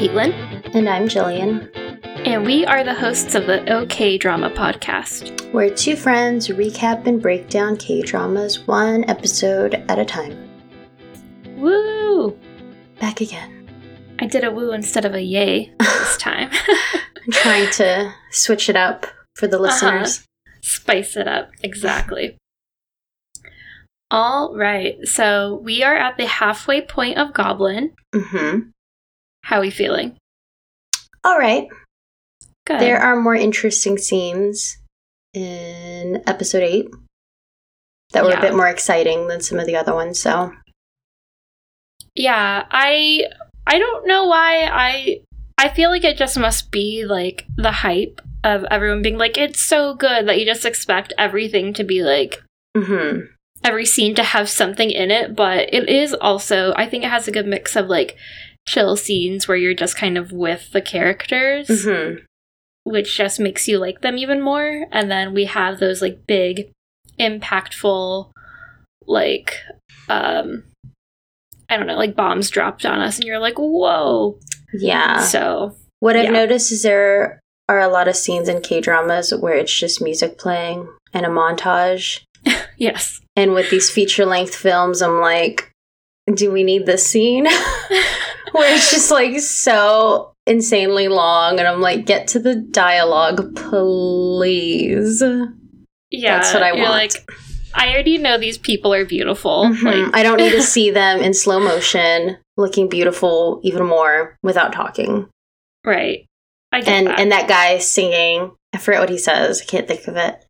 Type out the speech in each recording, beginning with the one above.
Caitlin. And I'm Jillian. And we are the hosts of the OK Drama podcast. Where two friends recap and break down K dramas one episode at a time. Woo! Back again. I did a woo instead of a yay this time. I'm trying to switch it up for the listeners. Uh-huh. Spice it up. Exactly. All right. So we are at the halfway point of Goblin. Mm-hmm. How are we feeling? All right. Good. There are more interesting scenes in episode eight that were Yeah. a bit more exciting than some of the other ones. So Yeah, I I don't know why I I feel like it just must be like the hype of everyone being like it's so good that you just expect everything to be like mm-hmm. every scene to have something in it, but it is also I think it has a good mix of like chill scenes where you're just kind of with the characters, Mm-hmm. which just makes you like them even more, and then we have those like big impactful like um I don't know, like bombs dropped on us and you're like, "Whoa." Yeah. So, What I've Yeah. noticed is there are a lot of scenes in K dramas where it's just music playing and a montage. yes. And with these feature length films, I'm like, do we need this scene? where it's just like so insanely long. And I'm like, get to the dialogue, please. Yeah. That's what I want. Like, I already know these people are beautiful. Mhm. Like, I don't need to see them in slow motion looking beautiful even more without talking. right. I get and that. and that guy singing i forget what he says i can't think of it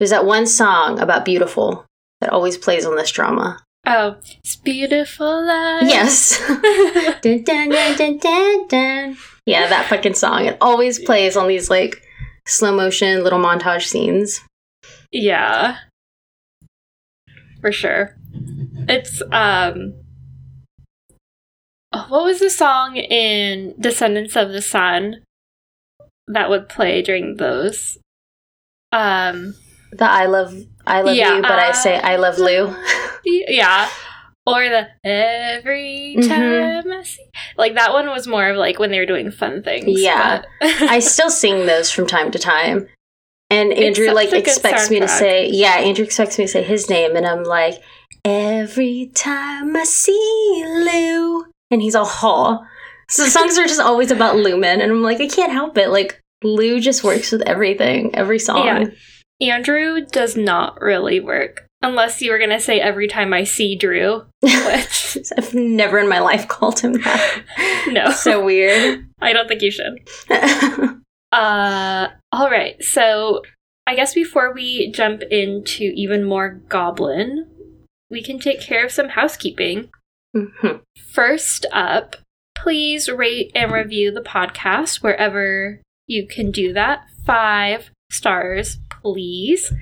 there's that one song about beautiful that always plays on this drama oh, it's beautiful life. yes Dun, dun, dun, yeah that fucking song it always plays on these like slow motion little montage scenes Yeah. For sure. It's um oh, what was the song in Descendants of the Sun that would play during those? Um the i love i love Yeah, you but i say i love lou yeah. Or the every Mhm. time I see like that one was more of like when they were doing fun things. Yeah. i still sing those from time to time and andrew like expects me to say yeah andrew expects me to say his name and i'm like every time i see lou and he's all haw so songs are just always about lumen and i'm like i can't help it like lou just works with everything every song Yeah. Andrew does not really work. Unless you were gonna say every time I see Drew, which i've never in my life called him that no, so weird I don't think you should. Uh, all right. So I guess before we jump into even more Goblin, we can take care of some housekeeping. Mhm. First up, please rate and review the podcast wherever you can do that. Five stars, please.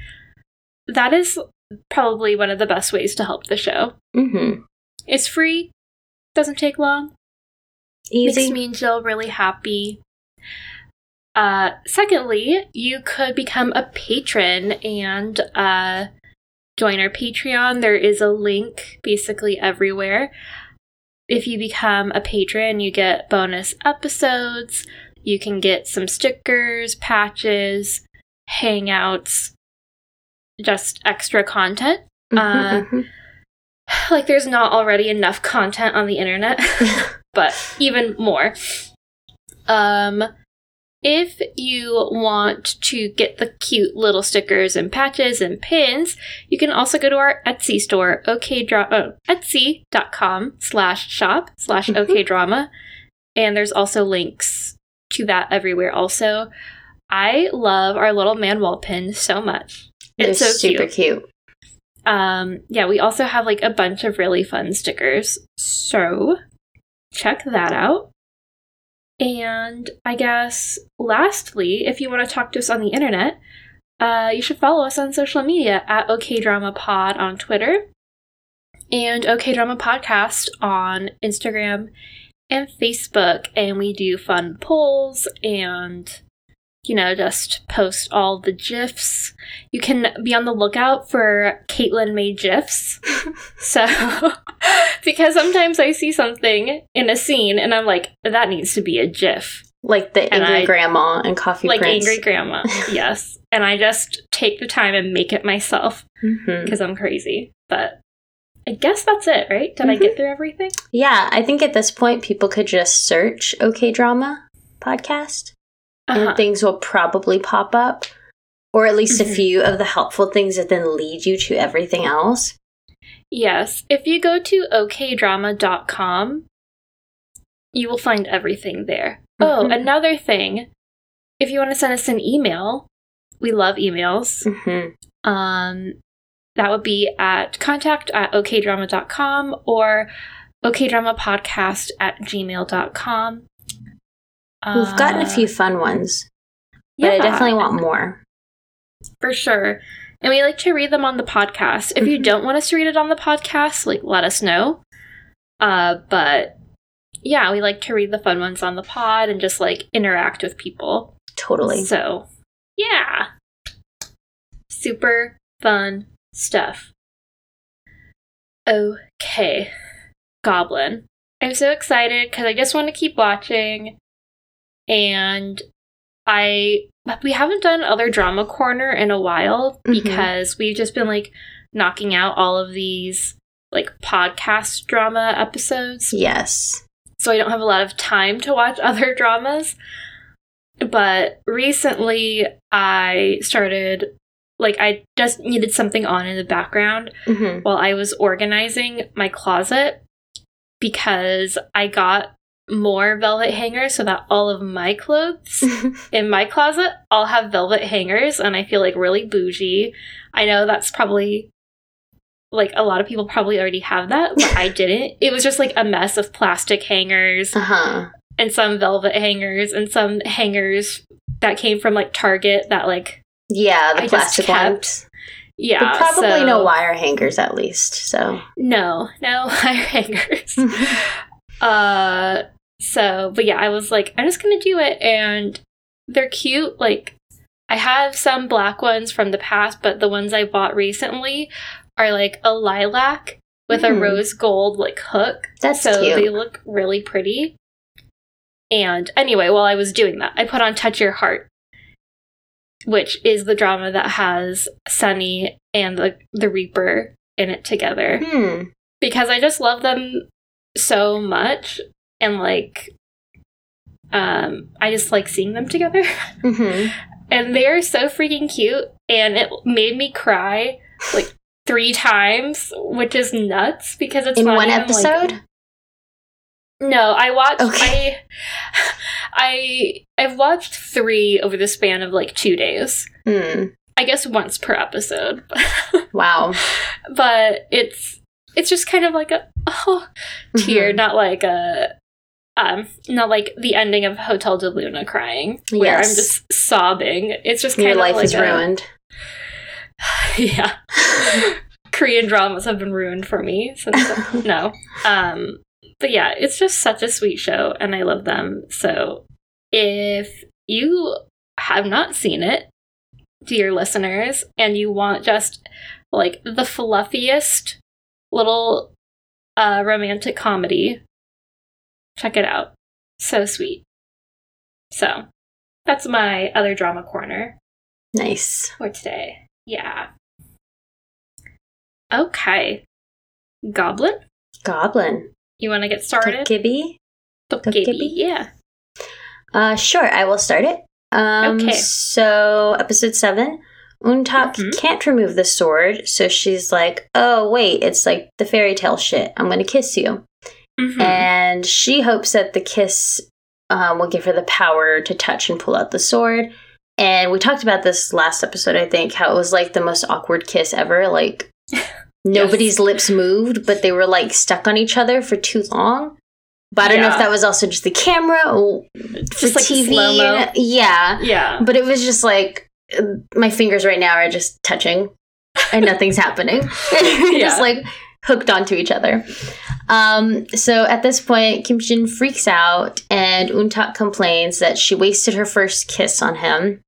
That is probably one of the best ways to help the show. Mhm. It's free, doesn't take long, easy makes me and Jill really happy. Uh, secondly, you could become a patron and uh, join our Patreon. There is a link basically everywhere. If you become a patron, you get bonus episodes. You can get some stickers, patches, hangouts, just extra content. Mhm, uh, mhm. Like, there's not already enough content on the internet. but even more. Um, if you want to get the cute little stickers and patches and pins, you can also go to our Etsy store, okdra- oh, etsy.com slash shop slash Mhm. okdrama. And there's also links to that everywhere also. I love our little man wall pin so much. they're It's so super cute. cute Um, yeah, we also have like a bunch of really fun stickers. So check that out. And I guess lastly, if you want to talk to us on the internet, uh, you should follow us on social media at OK Drama on Twitter and OK Drama Podcast on Instagram and Facebook. And we do fun polls and you know, just post all the GIFs. You can be on the lookout for Caitlin made GIFs. so, because sometimes I see something in a scene and I'm like, that needs to be a GIF. Like the angry I- grandma and coffee like prince. Angry Grandma. yes. And I just take the time and make it myself because I'm crazy. But I guess that's it, right? Did I Mm-hmm. get through everything? Yeah, I think at this point people could just search OK Drama podcast Uh-huh. and things will probably pop up. Or at least Mhm. a few of the helpful things that then lead you to everything else. Yes. If you go to okdrama.com, you will find everything there. Oh, Mhm. another thing. If you want to send us an email, we love emails. hmm Um, that would be at contact at okdrama.com or okdramapodcast at gmail.com. We've gotten a Uh, few fun ones, but I definitely want more. For sure. And we like to read them on the podcast. If you Mhm. don't want us to read it on the podcast, like let us know. Uh, but yeah, we like to read the fun ones on the pod and just like interact with people. Totally. So, yeah. Super fun stuff. Okay. Goblin. I'm so excited because I just want to keep watching. And I. We haven't done other drama corner in a while Mhm. because we've just been like knocking out all of these like podcast drama episodes Yes. so I don't have a lot of time to watch other dramas. But recently, I started, like, I just needed something on in the background hmm while I was organizing my closet because I got more velvet hangers so that all of my clothes in my closet all have velvet hangers, and I feel like really bougie. I know that's probably like a lot of people probably already have that, but I didn't. It was just like a mess of plastic hangers uh huh. and some velvet hangers and some hangers that came from like Target that like Yeah, the I plastic ones. yeah But probably so- no wire hangers at least. So no no wire hangers uh so but yeah I was like I'm just gonna do it and they're cute like I have some black ones from the past but the ones I bought recently are like a lilac with a Hmm. rose gold like hook That's so cute. they look really pretty. And anyway, while I was doing that, I put on Touch Your Heart, which is the drama that has Sunny and the the Reaper in it together hmm. because I just love them so much and like um I just like seeing them together hmm and they are so freaking cute and it made me cry like three times which is nuts because it's In one even, like, episode? no, I watched. Okay. I, I, I've watched three over the span of like two days. Hmm. I guess once per episode, Wow. but it's it's just kind of like a oh tear, Mhm. not like a um, not like the ending of Hotel del Luna crying, where I'm just sobbing. It's just kind of life like is a- ruined. yeah. Korean dramas have been ruined for me since no. Um but yeah, it's just such a sweet show and I love them. So if you have not seen it, dear listeners, and you want just like the fluffiest little uh romantic comedy, check it out. So sweet. So that's my other drama corner nice. for today. Yeah. Okay. Goblin, Goblin. you want to get started? Gibby. Dokkaebi? Yeah. Uh, sure, I will start it. Um, Okay. So, episode seven, Untak Mhm. can't remove the sword, so she's like, "Oh wait, it's like the fairy tale shit. I'm gonna kiss you," Mhm. and she hopes that the kiss um, will give her the power to touch and pull out the sword. And we talked about this last episode, I think, how it was like the most awkward kiss ever. Like nobody's lips moved, but they were like stuck on each other for too long. But I don't know if that was also just the camera or for Just like TV. slow-mo. Yeah. Yeah. But it was just like my fingers right now are just touching and nothing's happening. Yeah. Just like hooked onto each other. Um, so at this point, Kim Shin freaks out and Untak complains that she wasted her first kiss on him.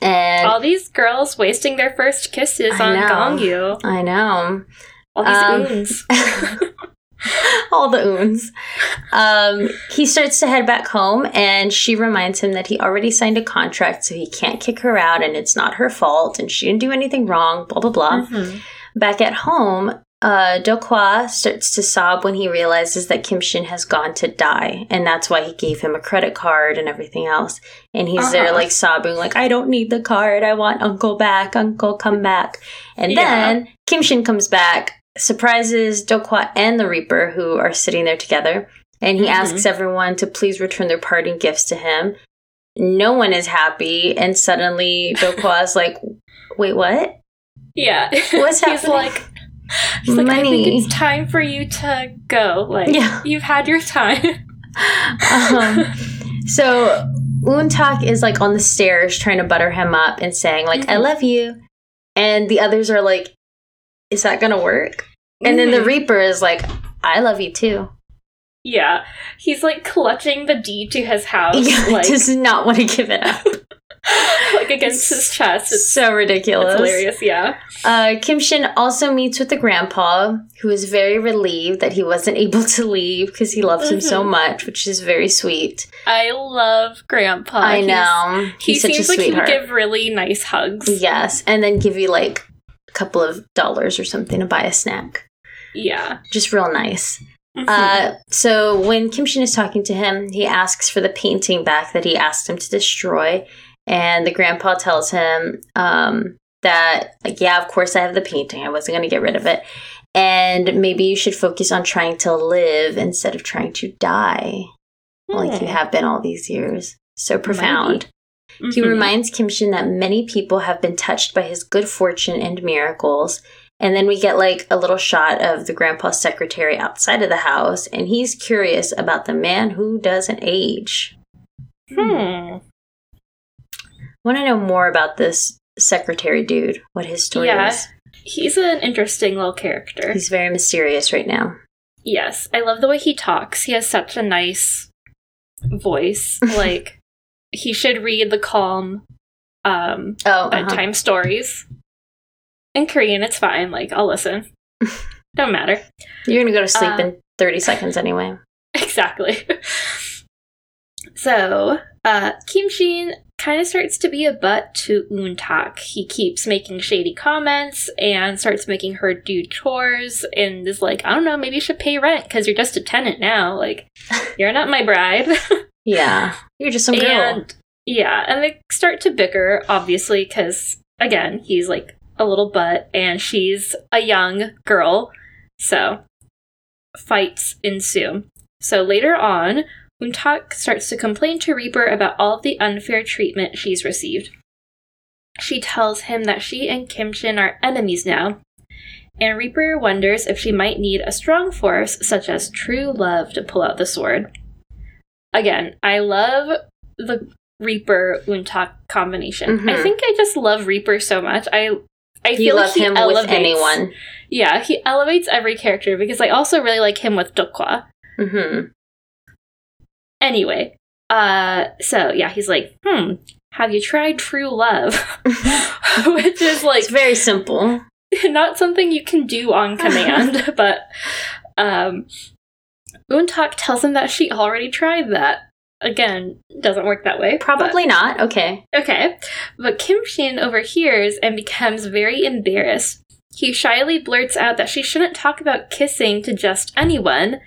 And All these girls wasting their first kisses I on know. Gong Yoo. I know. All these Um, oons. all the oons. Um, he starts to head back home, and she reminds him that he already signed a contract, so he can't kick her out, and it's not her fault, and she didn't do anything wrong. Blah blah blah. Mhm. Back at home, uh, Dokwa starts to sob when he realizes that Kim Shin has gone to die, and that's why he gave him a credit card and everything else. And he's there, Uh-huh. like sobbing, like I don't need the card. I want Uncle back. Uncle, come back. And Yeah. then Kim Shin comes back, surprises Dokwa and the Reaper, who are sitting there together, and he Mhm. asks everyone to please return their parting gifts to him. No one is happy, and suddenly Dokwa's like, "Wait, what? Yeah. What's He's happening?" like, he's like, I think it's time for you to go. Like, Yeah. you've had your time. um, so Untak is like on the stairs trying to butter him up and saying like I Mhm. love you, and the others are like, is that gonna work? And then the Mhm. Reaper is like, I love you too. Yeah. He's like clutching the deed to his house, Yeah, like, does not want to give it up. like against his chest. It's, so ridiculous. it's hilarious, yeah. Uh, Kim Shin also meets with the grandpa, who is very relieved that he wasn't able to leave because he loves him so Mhm. much, which is very sweet. I love Grandpa. I He's- know He he's a seems like he would give really nice hugs. Yes, and then give you like a couple of dollars or something to buy a snack. Yeah. Just real nice. Mhm. Uh, so when Kim Shin is talking to him, he asks for the painting back that he asked him to destroy, and the grandpa tells him um, that, like, yeah, of course I have the painting. I wasn't going to get rid of it, and maybe you should focus on trying to live instead of trying to die, like you Hmm. have been all these years. So profound. He Mhm. reminds Kim Shin that many people have been touched by his good fortune and miracles. And then we get like a little shot of the grandpa's secretary outside of the house, and he's curious about the man who doesn't age. Hmm. Want to know more about this secretary dude? What his story Yeah. is? He's an interesting little character. He's very mysterious right now. Yes, I love the way he talks. He has such a nice voice. like he should read the calm um Oh, uh-huh. bedtime stories. In Korean, it's fine. Like I'll listen. Don't matter. you're gonna go to sleep uh, in thirty seconds anyway. Exactly. so, uh, Kim Shin kind of starts to be a butt to Untak. He keeps making shady comments and starts making her do chores and is like, I don't know, maybe you should pay rent because you're just a tenant now. Like, you're not my bride. Yeah, you're just some girl. and yeah, and they start to bicker, obviously, because again, he's like a little butt and she's a young girl. So fights ensue. So later on, Untak starts to complain to Reaper about all of the unfair treatment she's received. She tells him that she and Kim Shin are enemies now, and Reaper wonders if she might need a strong force such as true love to pull out the sword. Again, I love the Reaper Untak combination. Mhm. I think I just love Reaper so much. I I you feel like he him elevates, with anyone. Yeah, he elevates every character because I also really like him with Dokwa. hmm Anyway, uh, so yeah, he's like, hmm, have you tried true love? Which is like It's very simple. not something you can do on command, but um, Untak tells him that she already tried that. Again, doesn't work that way. but- Probably not. Okay. Okay, but Kim Shin overhears and becomes very embarrassed. He shyly blurts out that she shouldn't talk about kissing to just anyone,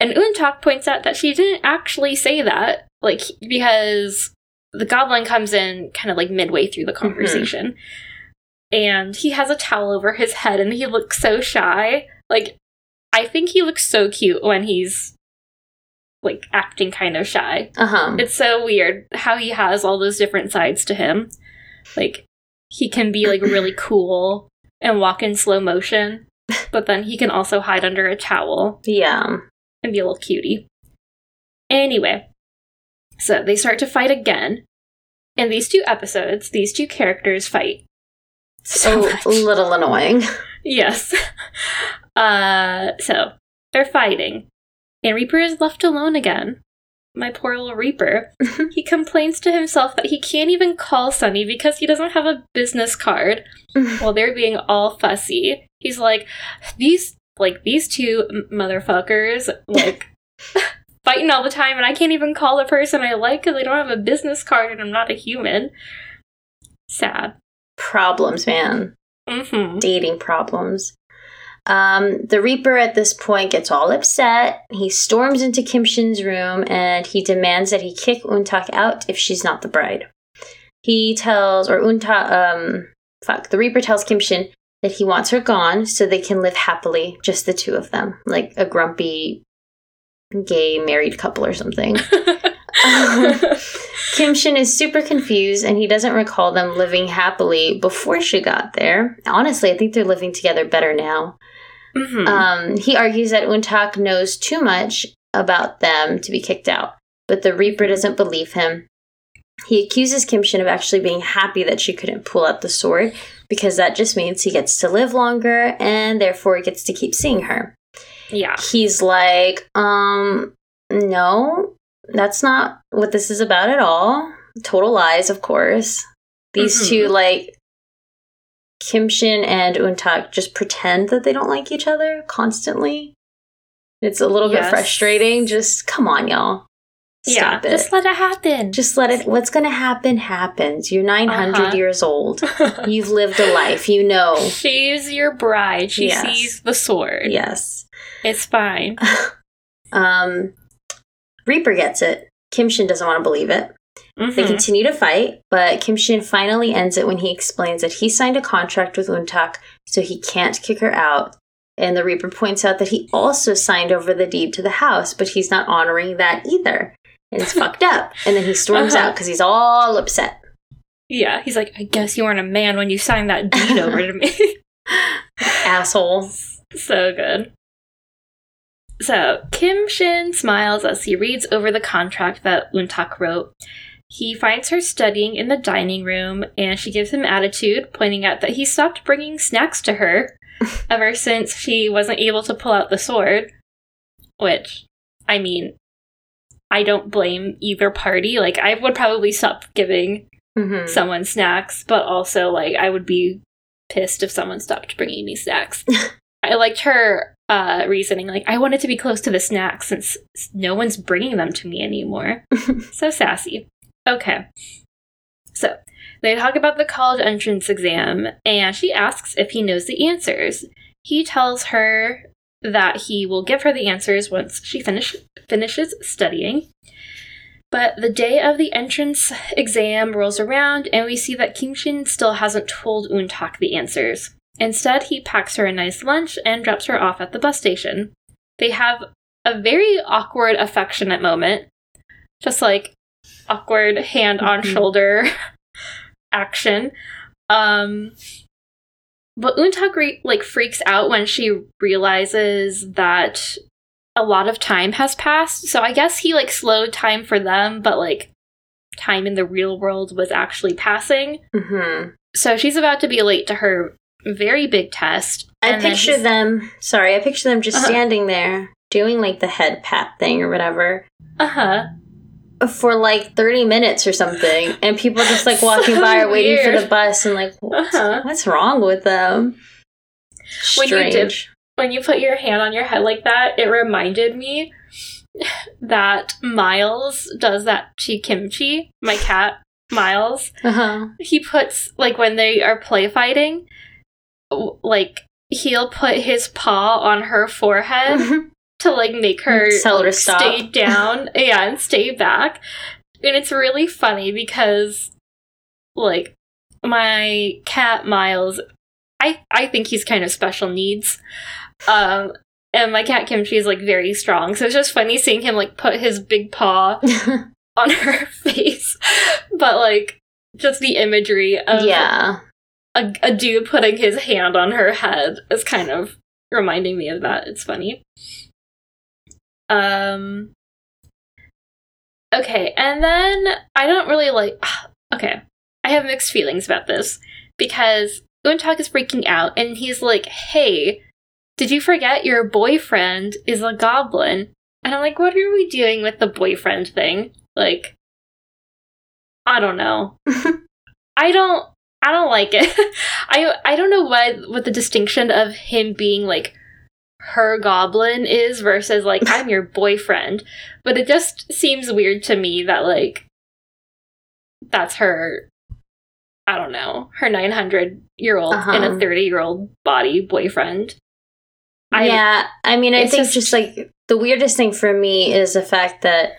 and Untak points out that she didn't actually say that, like, because the goblin comes in kind of like midway through the conversation. And he has a towel over his head and he looks so shy. Like, I think he looks so cute when he's like acting kind of shy. Uh huh. It's so weird how he has all those different sides to him. Like he can be like really cool and walk in slow motion, but then he can also hide under a towel Yeah. And be a little cutie. Anyway, so they start to fight again. In these two episodes, these two characters fight. So So much. little annoying. Yes. Uh so they're fighting. And Reaper is left alone again. my poor little Reaper. he complains to himself that he can't even call Sunny because he doesn't have a business card while they're being all fussy. He's like, these like these two motherfuckers like fighting all the time and I can't even call the person I like because I don't have a business card and I'm not a human. Sad. Problems, man. Mm-hmm. Dating problems. Um, the Reaper at this point gets all upset. He storms into Kim Shin's room and he demands that he kick Untak out if she's not the bride. He tells, or Untak, um, fuck, the Reaper tells Kim Shin that he wants her gone so they can live happily, just the two of them, like a grumpy gay married couple or something. um, Kim Shin is super confused and he doesn't recall them living happily before she got there. Honestly, I think they're living together better now. Mhm. Um, he argues that Untak knows too much about them to be kicked out, but the Reaper doesn't believe him. He accuses Kim Shin of actually being happy that she couldn't pull out the sword because that just means he gets to live longer and therefore he gets to keep seeing her. yeah. He's like, um, no, that's not what this is about at all. Total lies, of course. These Mhm. two, like, Kim Shin and Untak just pretend that they don't like each other constantly. It's a little bit frustrating. Just come on, y'all. Yeah. Stop it. Just let it happen. Just let it. What's going to happen happens. You're 900 Uh-huh. years old. You've lived a life. You know. She's your bride. She Yes. sees the sword. Yes. It's fine. Um, Reaper gets it. Kim Shin doesn't want to believe it. They Mhm. continue to fight, but Kim Shin finally ends it when he explains that he signed a contract with Untak, so he can't kick her out. And the Reaper points out that he also signed over the deed to the house, but he's not honoring that either. And it's fucked up. And then he storms Uh-huh. out because he's all upset. Yeah, he's like, I guess you weren't a man when you signed that deed over to me. Asshole. so good. So, Kim Shin smiles as he reads over the contract that Untak wrote. He finds her studying in the dining room, and she gives him attitude, pointing out that he stopped bringing snacks to her ever since she wasn't able to pull out the sword. Which, I mean, I don't blame either party. Like, I would probably stop giving hmm someone snacks, but also like I would be pissed if someone stopped bringing me snacks. I liked her uh, reasoning, like I wanted to be close to the snacks since no one's bringing them to me anymore. so sassy. Okay, so they talk about the college entrance exam, and she asks if he knows the answers. He tells her that he will give her the answers once she finish finishes studying. But the day of the entrance exam rolls around, and we see that Kim Shin still hasn't told Untak the answers. Instead, he packs her a nice lunch and drops her off at the bus station. They have a very awkward, affectionate moment. Just like awkward hand on Mhm. shoulder action. Um, but Untak re- like freaks out when she realizes that a lot of time has passed. So I guess he like slowed time for them, but like time in the real world was actually passing. hmm So she's about to be late to her very big test. I picture them, sorry, I picture them just Uh-huh. standing there doing like the head pat thing or whatever. Uh-huh. For like 30 minutes or something and people just like walking So by or waiting for the bus and like what- Uh-huh. what's wrong with them? When you strange. When you put your hand on your head like that, it reminded me that Miles does that to Kimchi, my cat, Miles. uh-huh. He puts like when they are play fighting like he'll put his paw on her forehead to like make her Tell her like, stop. stay down. Yeah and stay back. And it's really funny because like my cat miles i i think he's kind of special needs. Um and my cat kimchi is like very strong. So it's just funny seeing him like put his big paw on her face. But like just the imagery of yeah. a, a dude putting his hand on her head is kind of reminding me of that. It's funny um okay and then i don't really like okay i have mixed feelings about this because Untak is freaking out and he's like hey did you forget your boyfriend is a goblin And I'm like, what are we doing with the boyfriend thing? Like, I don't know. I don't I don't like it. I I don't know what what the distinction of him being like her goblin is versus like I'm your boyfriend. But it just seems weird to me that like that's her I don't know, her 900 year old Uh-huh. in a 30 year old body boyfriend. I, yeah, I mean, I think just- just, like the weirdest thing for me is the fact that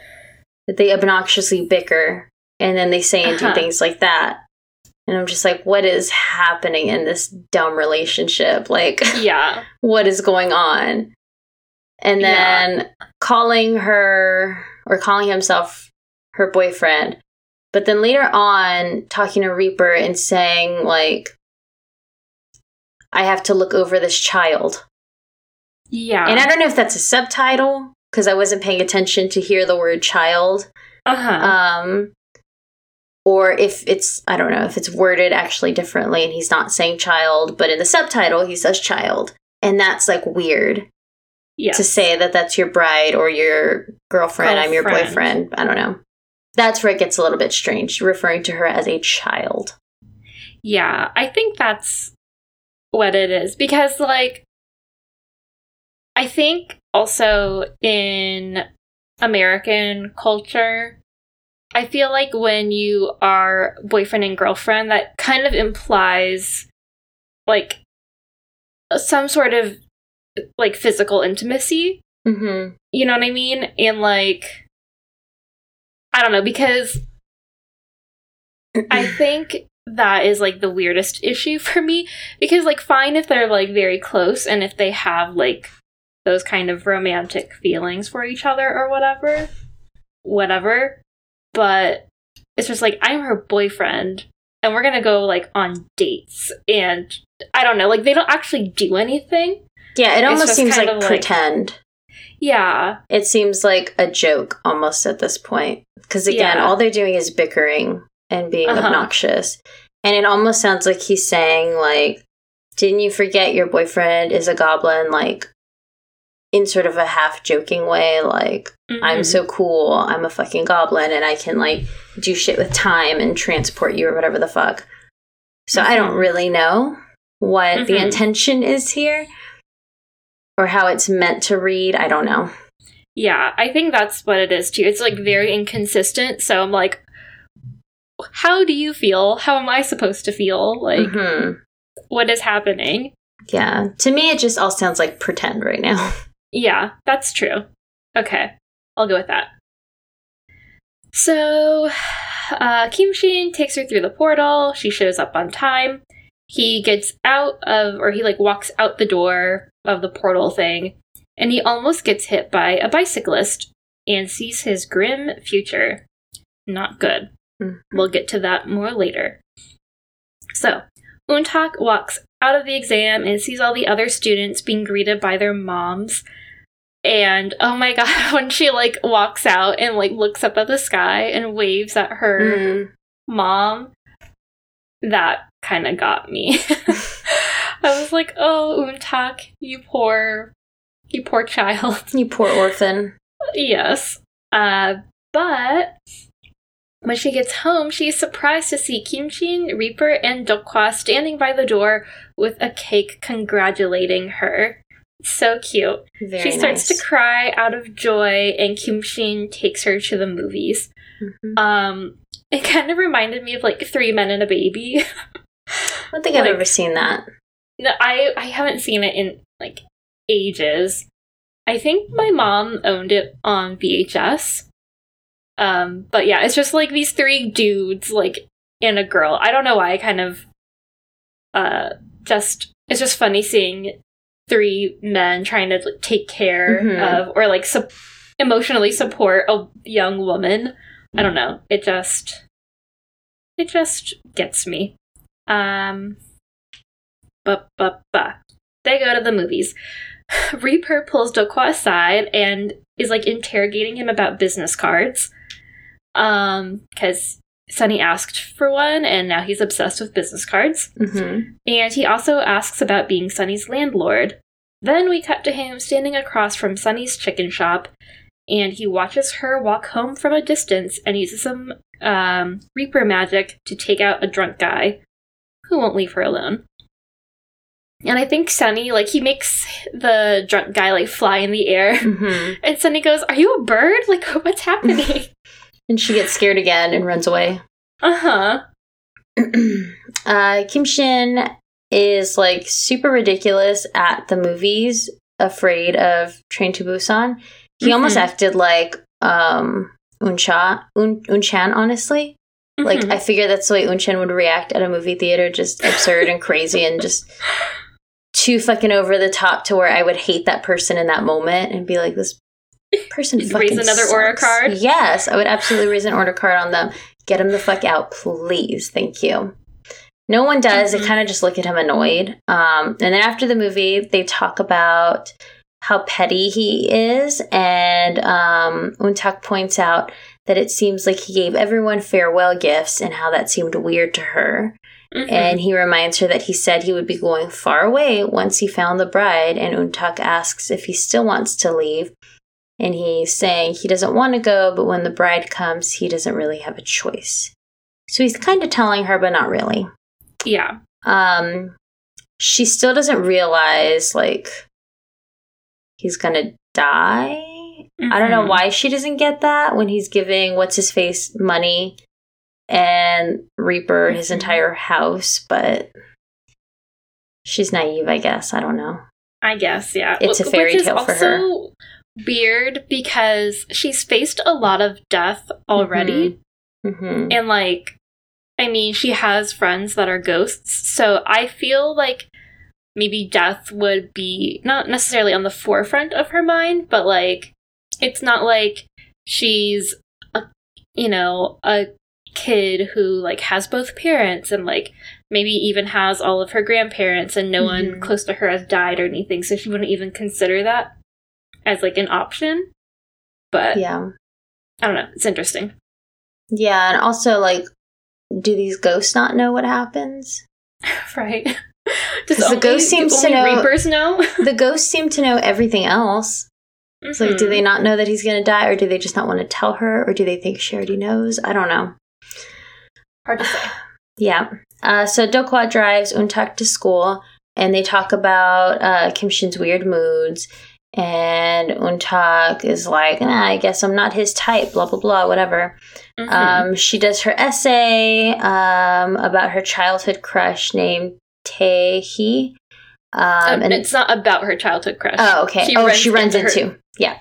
they obnoxiously bicker and then they say and do Uh-huh. things like that. And I'm just like, what is happening in this dumb relationship? Like, Yeah. what is going on? And Yeah. then calling her or calling himself her boyfriend. But then later on, talking to Reaper and saying, like, I have to look over this child. Yeah. And I don't know if that's a subtitle because I wasn't paying attention to hear the word child. uh-huh. Um, or if it's, I don't know, if it's worded actually differently and he's not saying child, but in the subtitle he says child. And that's like weird yeah. to say that that's your bride or your girlfriend, I'm your Girlfriend. boyfriend. I don't know. That's where it gets a little bit strange, referring to her as a child. Yeah, I think that's what it is because like I think also in American culture I feel like when you are boyfriend and girlfriend that kind of implies like some sort of like physical intimacy Mm-hmm. you know what I mean? And like, I don't know, because I think that is like the weirdest issue for me. Because, like, fine if they're like very close and if they have like those kind of romantic feelings for each other or whatever, whatever. But it's just like, I'm her boyfriend and we're gonna go like on dates. And I don't know, like, they don't actually do anything. yeah, it almost seems like pretend. Yeah. It seems like a joke almost at this point. Because again, Yeah. all they're doing is bickering and being Uh-huh. obnoxious. And it almost sounds like he's saying, like, didn't you forget your boyfriend is a goblin? Like, in sort of a half joking way, like, I'm Mhm. so cool, I'm a fucking goblin, and I can, like, do shit with time and transport you or whatever the fuck. So I don't Mhm. really know what the Mhm. intention is here or how it's meant to read. I don't know. Yeah, I think that's what it is too. It's like very inconsistent. So I'm like, how do you feel? How am I supposed to feel? Like, Mhm. what is happening? Yeah. To me, it just all sounds like pretend right now. Yeah, that's true. Okay, I'll go with that. So, uh, Kim Shin takes her through the portal. She shows up on time. He gets out of, or he like walks out the door of the portal thing, and he almost gets hit by a bicyclist and sees his grim future. Not good. Mhm. We'll get to that more later. So, Untak walks out of the exam and sees all the other students being greeted by their moms. And oh my god, when she like walks out and like looks up at the sky and waves at her Mm. mom, that kind of got me. I was like, "Oh, Untak, you poor, you poor child." You poor orphan. yes. Uh, but when she gets home, she's surprised to see Kim Shin, Reaper, and Dokwa standing by the door with a cake congratulating her. So cute. Very she starts nice. to cry out of joy, and Kim Kimshin takes her to the movies. Mhm. Um, it kind of reminded me of like Three Men and a Baby. I don't think I've ever seen that. No, I I haven't seen it in like ages. I think my mom owned it on VHS. Um, but yeah, it's just like these three dudes like and a girl. I don't know why I kind of uh just it's just funny seeing three men trying to like, take care Mhm. of or like sup- emotionally support a young woman. I don't know. It just it just gets me. Um but but but they go to the movies. Reaper pulls Dokwa aside and is like interrogating him about business cards. Um, because Sunny asked for one and now he's obsessed with business cards. hmm And he also asks about being Sunny's landlord. Then we cut to him standing across from Sunny's chicken shop, and he watches her walk home from a distance and uses some um, Reaper magic to take out a drunk guy who won't leave her alone. And I think Sunny, like, he makes the drunk guy, like, fly in the air. Mhm. And Sunny goes, Are you a bird? Like, what's happening? And she gets scared again and runs away. uh huh. uh, Kim Shin is like super ridiculous at the movies, afraid of Train to Busan. He almost Mhm. acted like um, Uncha, Un, Unchan, honestly. Like, Mhm. I figure that's the way Unchan would react at a movie theater, just absurd and crazy and just too fucking over the top to where I would hate that person in that moment and be like, this person fucking raise another order card? Yes, I would absolutely raise an order card on them. Get him the fuck out, please. Thank you. No one does. They Mhm. kind of just look at him annoyed. Um, and then after the movie, they talk about how petty he is, and um, Untak points out that it seems like he gave everyone farewell gifts and how that seemed weird to her. Mhm. And he reminds her that he said he would be going far away once he found the bride, and Untak asks if he still wants to leave. And he's saying he doesn't want to go, but when the bride comes, he doesn't really have a choice. So he's kind of telling her, but not really. yeah. Um, she still doesn't realize, like, he's gonna die. I don't know Mhm. why she doesn't get that when he's giving what's his face money and Reaper his Mhm. entire house, but she's naive, I guess. I don't know. I guess, yeah. It's a fairy tale for her. Weird because she's faced a lot of death already, hmm and like, I mean, she has friends that are ghosts, so I feel like maybe death would be not necessarily on the forefront of her mind, but like, it's not like she's a, you know, a kid who like has both parents and like maybe even has all of her grandparents and no one Mhm. close to her has died or anything so she wouldn't even consider that as like an option but Yeah. i don't know it's interesting Yeah, and also, like, do these ghosts not know what happens? right Does the only, ghost seems to know- reapers know the ghosts seem to know everything else. It's like, do Mhm. they not know that he's going to die, or do they just not want to tell her, or do they think she already knows? I don't know. hard to say Yeah. Uh, so Dokwa drives Untak to school, and they talk about uh, Kim Shin's weird moods. And Untak is like, nah, I guess I'm not his type, blah, blah, blah, whatever. Mhm. Um, she does her essay um, about her childhood crush named Taehi. Um, Um, and it's not about her childhood crush Oh, okay. She oh, runs she runs into into. Yeah.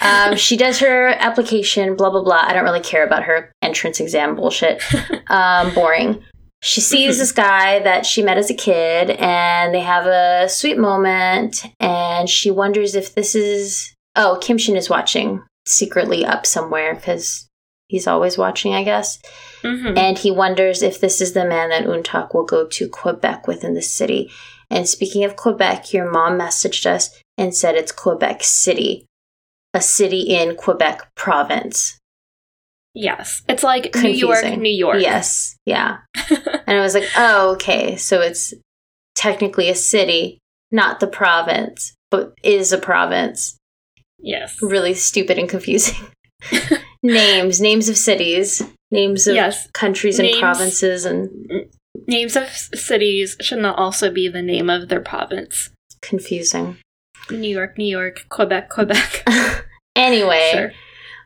Um, she does her application, blah, blah, blah. I don't really care about her entrance exam bullshit. Um, boring. She sees this guy that she met as a kid, and they have a sweet moment, and she wonders if this is. Oh, Kim Shin is watching secretly up somewhere because he's always watching, I guess. Mhm. And he wonders if this is the man that Untak will go to Quebec with in the city. And speaking of Quebec, your mom messaged us and said it's Quebec City, a city in Quebec province. Yes. It's like new york new york. Yes, yeah. and I was like, oh, okay, so it's technically a city, not the province, but is a province. yes. Really stupid and confusing. names, names of cities, names of yes. countries and Names- provinces and names of cities should not also be the name of their province. Confusing. new york new york quebec quebec. Anyway, sure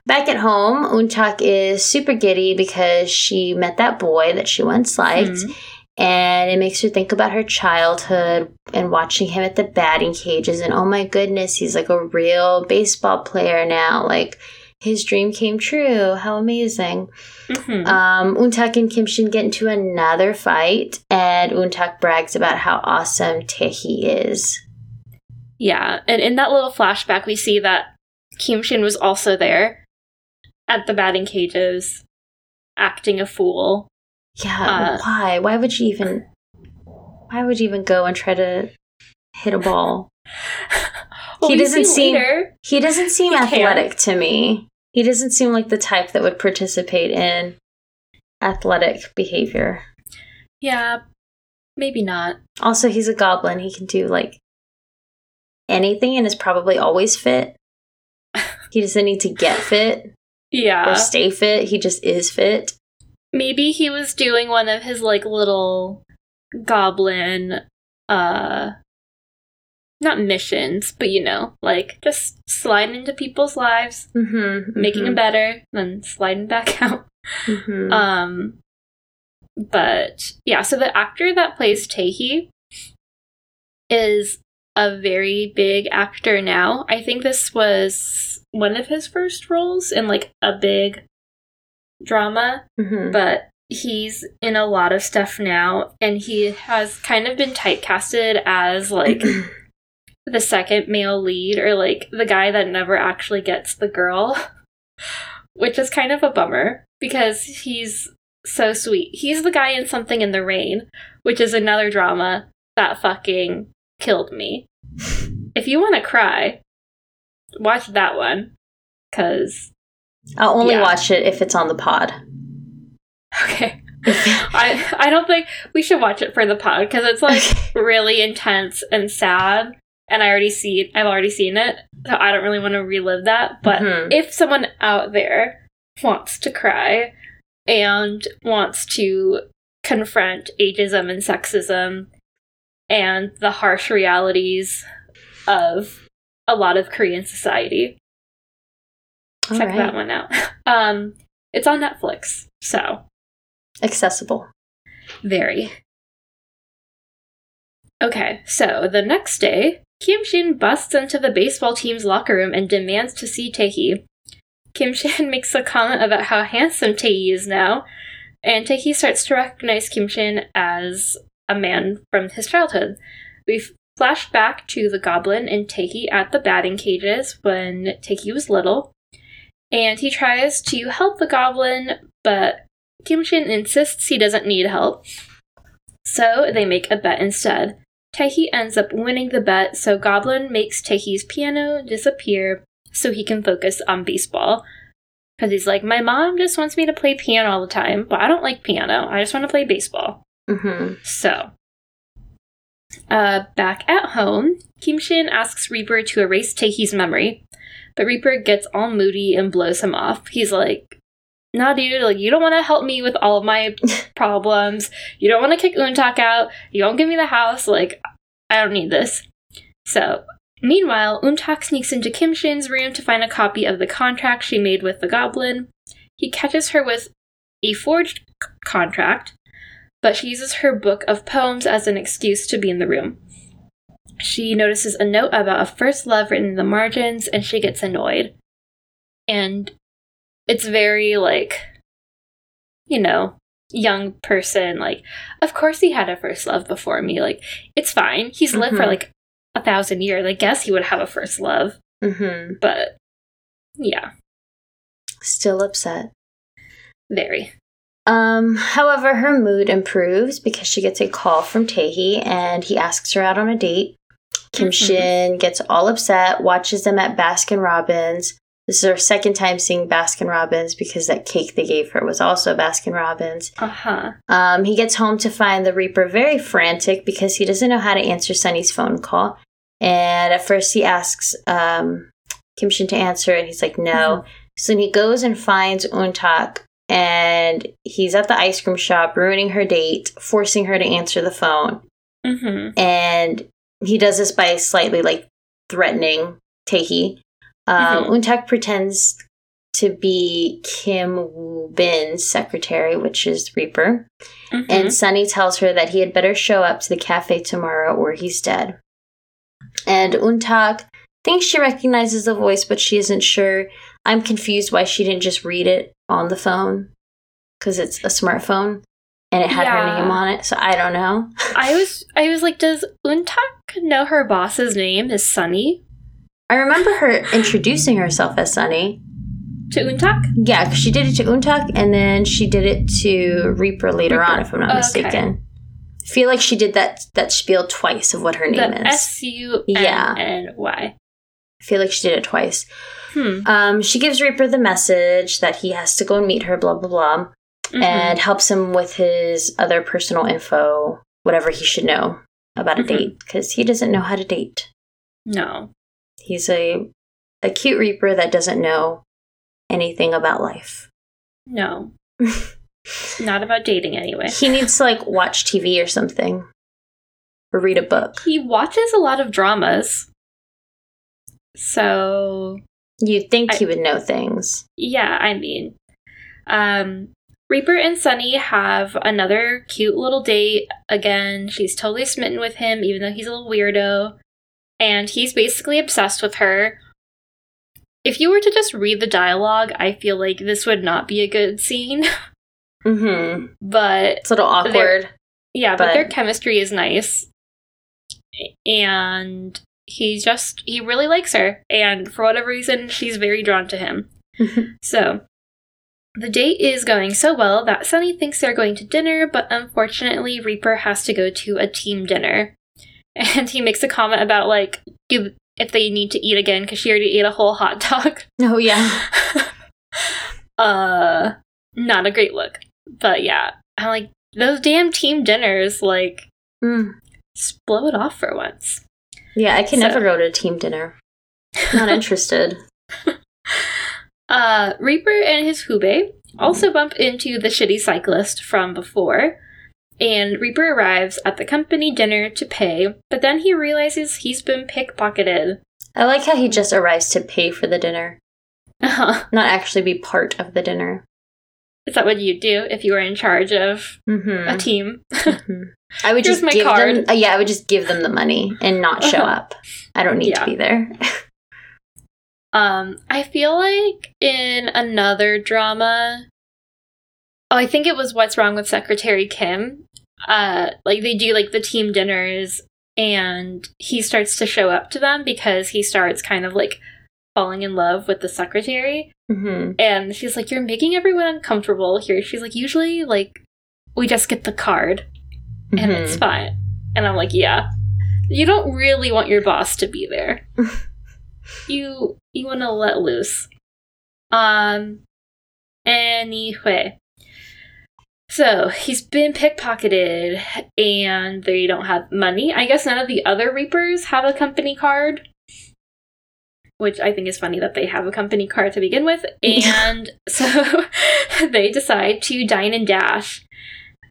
back at home, Untak is super giddy because she met that boy that she once liked, Mhm. and it makes her think about her childhood and watching him at the batting cages. And oh my goodness, he's like a real baseball player now. Like his dream came true. How amazing! Mhm. Um, Untak and Kim Shin get into another fight, and Untak brags about how awesome Taehi is. Yeah, and in that little flashback, we see that Kim Shin was also there at the batting cages, acting a fool. Yeah, Uh, why? Why would you even? Why would you even go and try to hit a ball? Well, He doesn't seem-. He doesn't seem He can. athletic to me. He doesn't seem like the type that would participate in athletic behavior. Yeah, maybe not. Also, he's a goblin. He can do like anything and is probably always fit. He doesn't need to get fit Yeah. or stay fit. He just is fit. Maybe he was doing one of his like little goblin uh not missions, but you know, like just sliding into people's lives, Mm-hmm. making them better, then sliding back out. hmm Um but yeah, so the actor that plays Taehi is a very big actor now. I think this was one of his first roles in like a big drama, hmm but he's in a lot of stuff now and he has kind of been typecasted as like the second male lead or like the guy that never actually gets the girl, which is kind of a bummer because he's so sweet. He's the guy in Something in the Rain, which is another drama that fucking killed me. If you want to cry, watch that one cuz I'll only Yeah. watch it if it's on the pod. okay. I I don't think we should watch it for the pod because it's like really intense and sad and I already see I've already seen it. So I don't really want to relive that, but Mhm. if someone out there wants to cry and wants to confront ageism and sexism and the harsh realities of a lot of Korean society, All check right. that one out. Um, it's on Netflix, so Accessible. very. Okay, so the next day, Kim Shin busts into the baseball team's locker room and demands to see Taehi. Kim Shin makes a comment about how handsome Taehi is now, and Taehi starts to recognize Kim Shin as a man from his childhood. We've flashed back to the goblin and Taehi at the batting cages when Taehi was little, and he tries to help the goblin, but Kim Shin insists he doesn't need help. So they make a bet instead. Taehi ends up winning the bet, so Goblin makes Taehi's piano disappear so he can focus on baseball. Because he's like, My mom just wants me to play piano all the time, but I don't like piano. I just want to play baseball. hmm So, uh, back at home, Kim Shin asks Reaper to erase Taehi's memory, but Reaper gets all moody and blows him off. He's like, "Nah, dude, like you don't want to help me with all of my problems. You don't want to kick Untak out. You don't give me the house. Like, I don't need this." So, meanwhile, Untak sneaks into Kim Shin's room to find a copy of the contract she made with the Goblin. He catches her with a forged c- contract but she uses her book of poems as an excuse to be in the room. She notices a note about a first love written in the margins and she gets annoyed. And it's very like, you know, young person, like, of course he had a first love before me. Like, it's fine. He's lived for Mhm. like a thousand years. I guess he would have a first love. hmm But yeah, Still upset. very. Um, however, her mood improves because she gets a call from Taehi and he asks her out on a date. Kim Mhm. Shin gets all upset, watches them at Baskin Robbins. This is her second time seeing Baskin Robbins because that cake they gave her was also Baskin Robbins. Uh huh. Um, he gets home to find the Reaper very frantic because he doesn't know how to answer Sunny's phone call. And at first he asks um, Kim Shin to answer, and he's like, no. So then he goes and finds Untak, and he's at the ice cream shop, ruining her date, forcing her to answer the phone. Mm hmm. And he does this by slightly like threatening Taehi. Um, Mhm. Untak pretends to be Kim Woo Bin's secretary, which is Reaper. Mm-hmm. And Sunny tells her that he had better show up to the cafe tomorrow or he's dead. And Untak thinks she recognizes the voice, but she isn't sure. I'm confused why she didn't just read it on the phone because it's a smartphone and it had her name on it. So I don't know. I was I was like, does Untak know her boss's name is Sunny? I remember her introducing herself as Sunny. To Untak? Yeah, 'cause she did it to Untak and then she did it to Reaper later on, if I'm not oh, Okay. mistaken. I feel like she did that that spiel twice of what her name The is. S U Yeah. N N Y. I feel like she did it twice. Hmm. Um, she gives Reaper the message that he has to go and meet her, blah, blah, blah, Mhm. and helps him with his other personal info, whatever he should know about a Mhm. date, because he doesn't know how to date. no. He's a a cute Reaper that doesn't know anything about life. No. Not about dating anyway. He needs to like watch TV or something. Or read a book. He watches a lot of dramas. So You'd think I- he would know things. yeah, I mean, um, Reaper and Sunny have another cute little date. Again, she's totally smitten with him, even though he's a little weirdo. And he's basically obsessed with her. If you were to just read the dialogue, I feel like this would not be a good scene. Mm-hmm. but It's a little awkward. yeah, but, But- their chemistry is nice. And he just, he really likes her. And for whatever reason, she's very drawn to him. So, the date is going so well that Sunny thinks they're going to dinner, but unfortunately, Reaper has to go to a team dinner. And he makes a comment about, like, if if they need to eat again because she already ate a whole hot dog. oh yeah. uh, not a great look. But yeah, I'm like, those damn team dinners, like, Mm. just blow it off for once. Yeah, I can So- never go to a team dinner. Not interested. Uh, Reaper and his Hube also bump into the shitty cyclist from before, and Reaper arrives at the company dinner to pay, but then he realizes he's been pickpocketed. I like how he just arrives to pay for the dinner, Uh-huh. not actually be part of the dinner. Is that what you'd do if you were in charge of Mm-hmm. a team? I would just my give card. them. uh, yeah, I would just give them the money and not show Uh-huh. up. I don't need Yeah. to be there. Um, I feel like in another drama, oh, I think it was What's Wrong with Secretary Kim. Uh, like they do like the team dinners, and he starts to show up to them because he starts kind of like falling in love with the secretary, hmm and she's like, "You're making everyone uncomfortable here." She's like, "Usually, like, we just get the card and it's fine," and I'm like, "Yeah." You don't really want your boss to be there you you want to let loose. Um. Anyway, so he's been pickpocketed, and they don't have money. I guess none of the other Reapers have a company card, which I think is funny that they have a company card to begin with. And so they decide to dine and dash.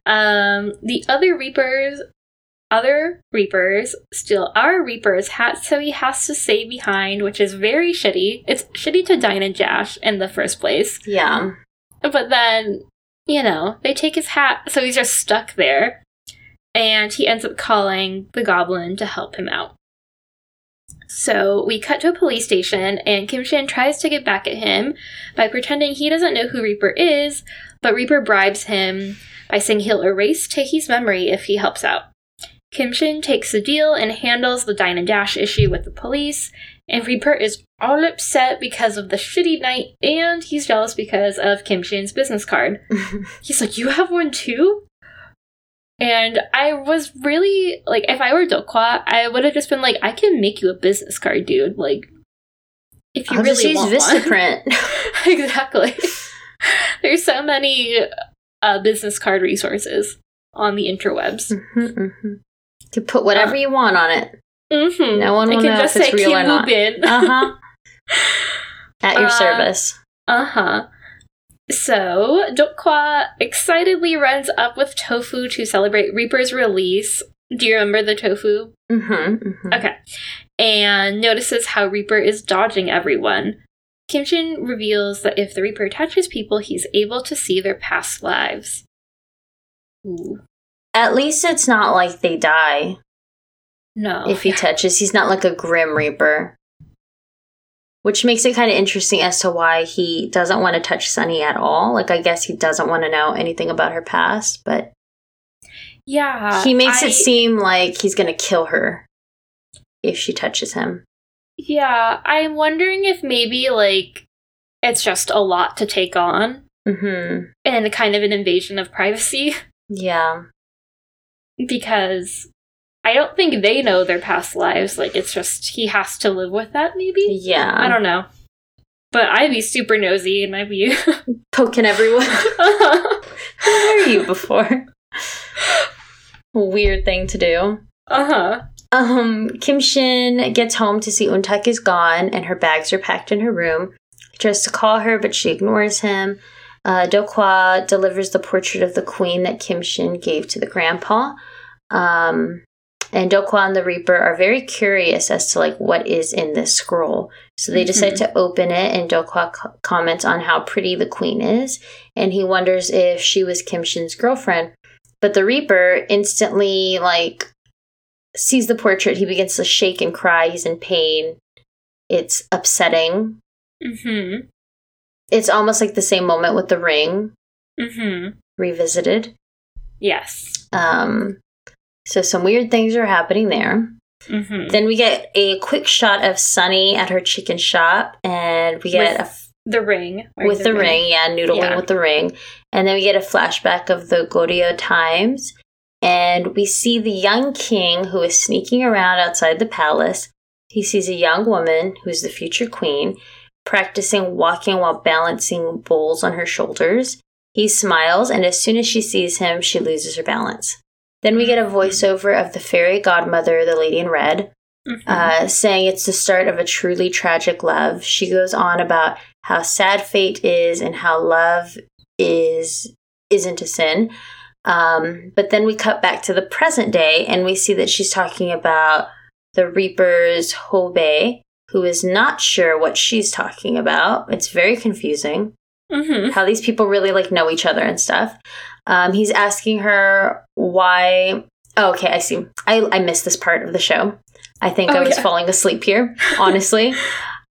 Um, the other Reapers other Reapers steal our Reaper's hat, so he has to stay behind, which is very shitty. It's shitty to dine and dash in the first place. Yeah. But then, you know, they take his hat, so he's just stuck there. And he ends up calling the goblin to help him out. So we cut to a police station, and Kim Shin tries to get back at him by pretending he doesn't know who Reaper is, but Reaper bribes him by saying he'll erase Taehee's memory if he helps out. Kim Shin takes the deal and handles the dine and dash issue with the police, and Reaper is all upset because of the shitty night, and he's jealous because of Kim Shin's business card. He's like, You have one too? And I was really like, if I were Dokwa, I would have just been like, I can make you a business card, dude. Like, if you I'll really want one. Exactly. There's so many uh, business card resources on the interwebs. hmm hmm You put whatever Uh, you want on it. Mm-hmm. No one will know if it's real or not. Uh huh. At your Uh, service. Uh huh. So, Dokwa excitedly runs up with Tofu to celebrate Reaper's release. Do you remember the Tofu? Mm-hmm, hmm Okay. And notices how Reaper is dodging everyone. Kimshin reveals that if the Reaper touches people, he's able to see their past lives. Ooh. At least it's not like they die No. if he touches. He's not like a Grim Reaper. Which makes it kind of interesting as to why he doesn't want to touch Sunny at all. Like, I guess he doesn't want to know anything about her past, but yeah. he makes I- it seem like he's going to kill her if she touches him. Yeah, I'm wondering if maybe, like, it's just a lot to take on hmm and kind of an invasion of privacy. Yeah. because I don't think they know their past lives. Like it's just he has to live with that. Maybe Yeah. I don't know. But I'd be super nosy and I'd be. Poking everyone. Who were you before? Weird thing to do. Uh huh. Um, Kim Shin gets home to see Untak is gone and her bags are packed in her room. He tries to call her, but she ignores him. Uh, Dokwa delivers the portrait of the queen that Kim Shin gave to the grandpa. Um, and Dokwa and the Reaper are very curious as to like what is in this scroll. So they decide to open it, and Dokwa co- comments on how pretty the queen is, and he wonders if she was Kim Shin's girlfriend. But the Reaper instantly like sees the portrait. He begins to shake and cry. He's in pain. It's upsetting. Mm-hmm. It's almost like the same moment with the ring Mm-hmm. revisited. Yes. Um, so some weird things are happening there. Mm-hmm. Then we get a quick shot of Sunny at her chicken shop, and we get With a f- The ring. with the ring, yeah, noodling Yeah. with the ring, and then we get a flashback of the Goryeo times, and we see the young king who is sneaking around outside the palace. He sees a young woman who's the future queen practicing walking while balancing bowls on her shoulders. He smiles, and as soon as she sees him, she loses her balance. Then we get a voiceover of the fairy godmother, the lady in red, Mhm. uh, saying it's the start of a truly tragic love. She goes on about how sad fate is and how love is isn't a sin. Um, but then we cut back to the present day and we see that she's talking about the Reaper's Hobe, who is not sure what she's talking about. It's very confusing Mhm. how these people really like know each other and stuff. Um, he's asking her why. Oh, okay, I see. I, I missed this part of the show. I think Oh, I was yeah. falling asleep here, honestly,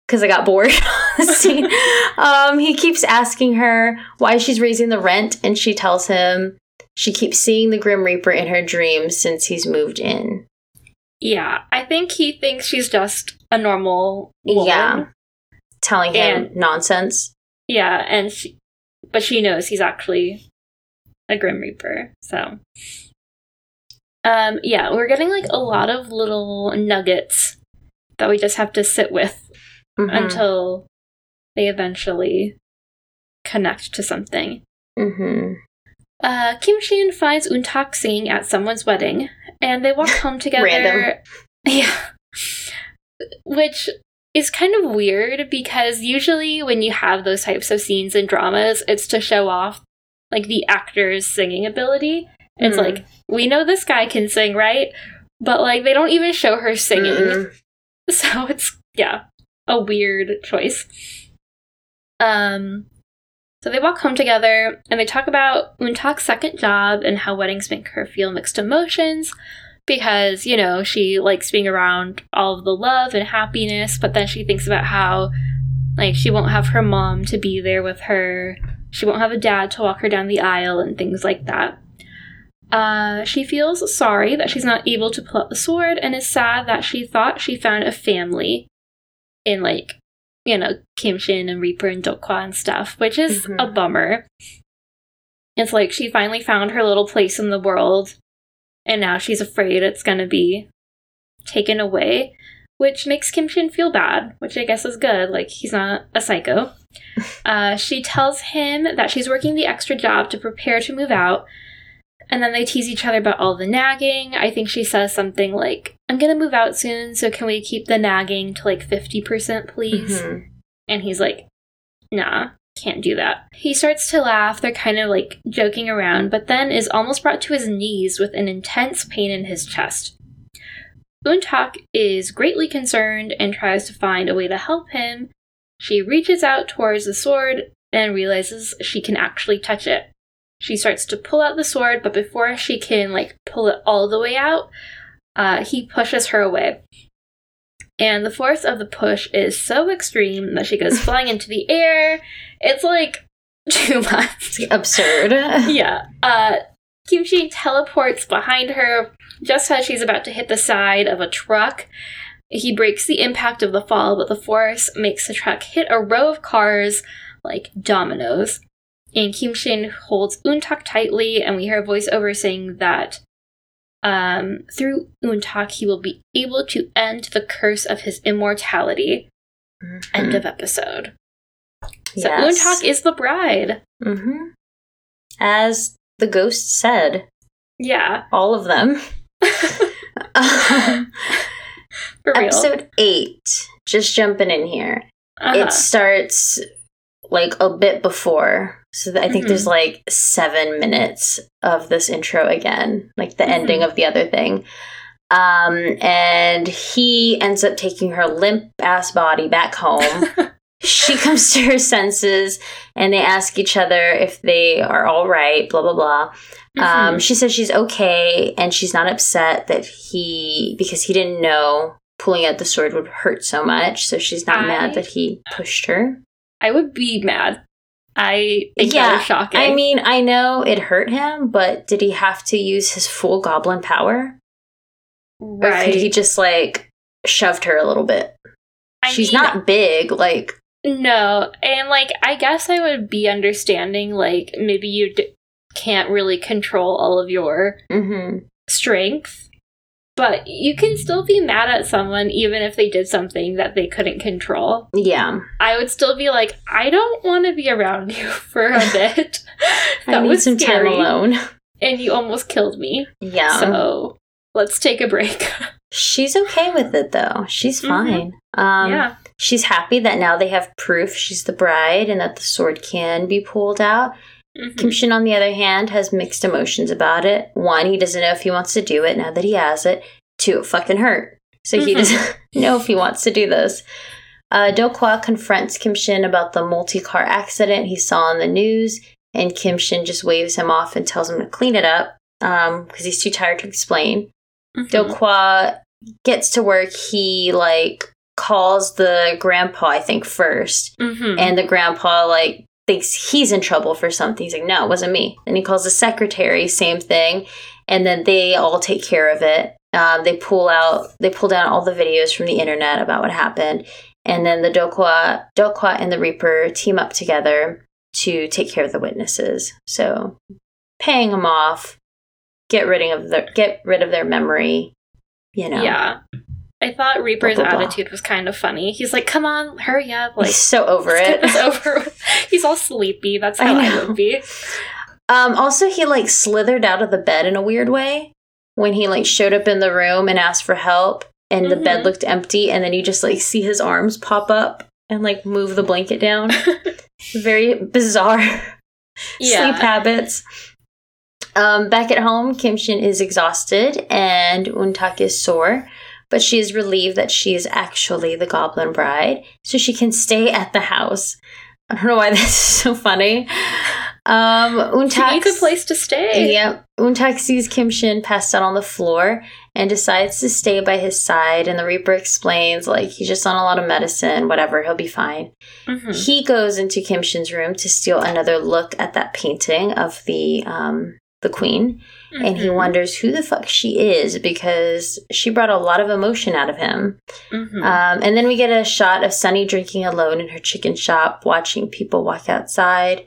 because I got bored. scene. Um, he keeps asking her why she's raising the rent, and she tells him she keeps seeing the Grim Reaper in her dreams since he's moved in. Yeah. I think he thinks she's just a normal woman. Yeah. Telling him And- nonsense. Yeah, and she, but she knows he's actually a Grim Reaper. So, um, yeah, we're getting like a lot of little nuggets that we just have to sit with Mhm. until they eventually connect to something. Mhm. Uh, Kim Shin finds Untak singing at someone's wedding, and they walk home together. Random. Yeah. Which is kind of weird because usually when you have those types of scenes in dramas, it's to show off like the actor's singing ability. It's Hmm. like, we know this guy can sing, right? But like they don't even show her singing. Mm-mm. So it's yeah, a weird choice. Um so they walk home together and they talk about Untak's second job and how weddings make her feel mixed emotions because, you know, she likes being around all of the love and happiness, but then she thinks about how like she won't have her mom to be there with her. She won't have a dad to walk her down the aisle and things like that. Uh, she feels sorry that she's not able to pull out the sword and is sad that she thought she found a family in, like, you know, Kim Shin and Reaper and Dokwa and stuff, which is Mhm. a bummer. It's like she finally found her little place in the world and now she's afraid it's gonna be taken away, which makes Kim Shin feel bad, which I guess is good. Like, he's not a psycho. Uh, she tells him that she's working the extra job to prepare to move out, and then they tease each other about all the nagging. I think she says something like, I'm gonna move out soon, so can we keep the nagging to like 50%, please? Mhm. And he's like, nah, can't do that. He starts to laugh. They're kind of like joking around, but then is almost brought to his knees with an intense pain in his chest. Untak is greatly concerned and tries to find a way to help him. She reaches out towards the sword and realizes she can actually touch it. She starts to pull out the sword, but before she can like pull it all the way out, uh, he pushes her away. And the force of the push is so extreme that she goes flying into the air. It's like too much. Absurd. yeah. Uh, Kim Shin teleports behind her just as she's about to hit the side of a truck. He breaks the impact of the fall, but the force makes the truck hit a row of cars like dominoes. And Kim Shin holds Untak tightly, and we hear a voiceover saying that um, through Untak he will be able to end the curse of his immortality. End of episode. So Yes. Untak is the bride. hmm As the ghost said, Yeah. all of them. Um, episode eight, just jumping in here. Uh-huh. It starts like a bit before. So I think Mhm. there's like seven minutes of this intro again, like the ending Mhm. of the other thing. Um, and he ends up taking her limp ass body back home. she comes to her senses and they ask each other if they are all right, blah, blah, blah. Um, Mhm. she says she's okay and she's not upset that he, because he didn't know pulling out the sword would hurt so much. So she's not I- mad that he pushed her. I would be mad. I Yeah, shocking. I mean, I know it hurt him, but did he have to use his full goblin power? Or right. could he just like shoved her a little bit? I she's mean, not big, like, No, and like I guess I would be understanding like maybe you d- can't really control all of your hmm strength, but you can still be mad at someone even if they did something that they couldn't control. yeah. I would still be like, I don't want to be around you for a bit. I that need was some scary, time alone. and you almost killed me. Yeah. So let's take a break. She's okay with it though. She's Mhm. fine. Um, yeah. She's happy that now they have proof she's the bride and that the sword can be pulled out. Mhm. Kim Shin, on the other hand, has mixed emotions about it. One, he doesn't know if he wants to do it now that he has it. Two, it fucking hurt. So he Mhm. doesn't know if he wants to do this. Uh, Do Kwa confronts Kim Shin about the multi car accident he saw on the news, and Kim Shin just waves him off and tells him to clean it up because he's too tired to explain. Mhm. Do Kwa gets to work. He like calls the grandpa, I think, first, Mhm. and the grandpa like thinks he's in trouble for something. He's like, "No, it wasn't me." And he calls the secretary, same thing, and then they all take care of it. Um, they pull out, they pull down all the videos from the internet about what happened, and then the Dokwa, Dokwa and the Reaper team up together to take care of the witnesses. So, paying them off, get rid of their get rid of their memory. You know, Yeah. I thought Reaper's Blah, blah, blah. attitude was kind of funny. He's like, "Come on, hurry up!" Like, he's so over it. over. He's all sleepy. That's I how I, know. would be. Um, also, he like slithered out of the bed in a weird way when he like showed up in the room and asked for help, and the bed Mhm. looked empty, and then you just like see his arms pop up and like move the blanket down. Very bizarre Yeah. sleep habits. Um, back at home, Kim Shin is exhausted and Untak is sore, but she is relieved that she is actually the Goblin Bride, so she can stay at the house. I don't know why this is so funny. Um, Untak needs a place to stay. Yep. Untak sees Kim Shin passed out on the floor and decides to stay by his side. And the Reaper explains, like, he's just on a lot of medicine, whatever, he'll be fine. Mhm. He goes into Kim Shin's room to steal another look at that painting of the um the queen, and he Mhm. wonders who the fuck she is because she brought a lot of emotion out of him. Mhm. Um, and then we get a shot of Sunny drinking alone in her chicken shop, watching people walk outside.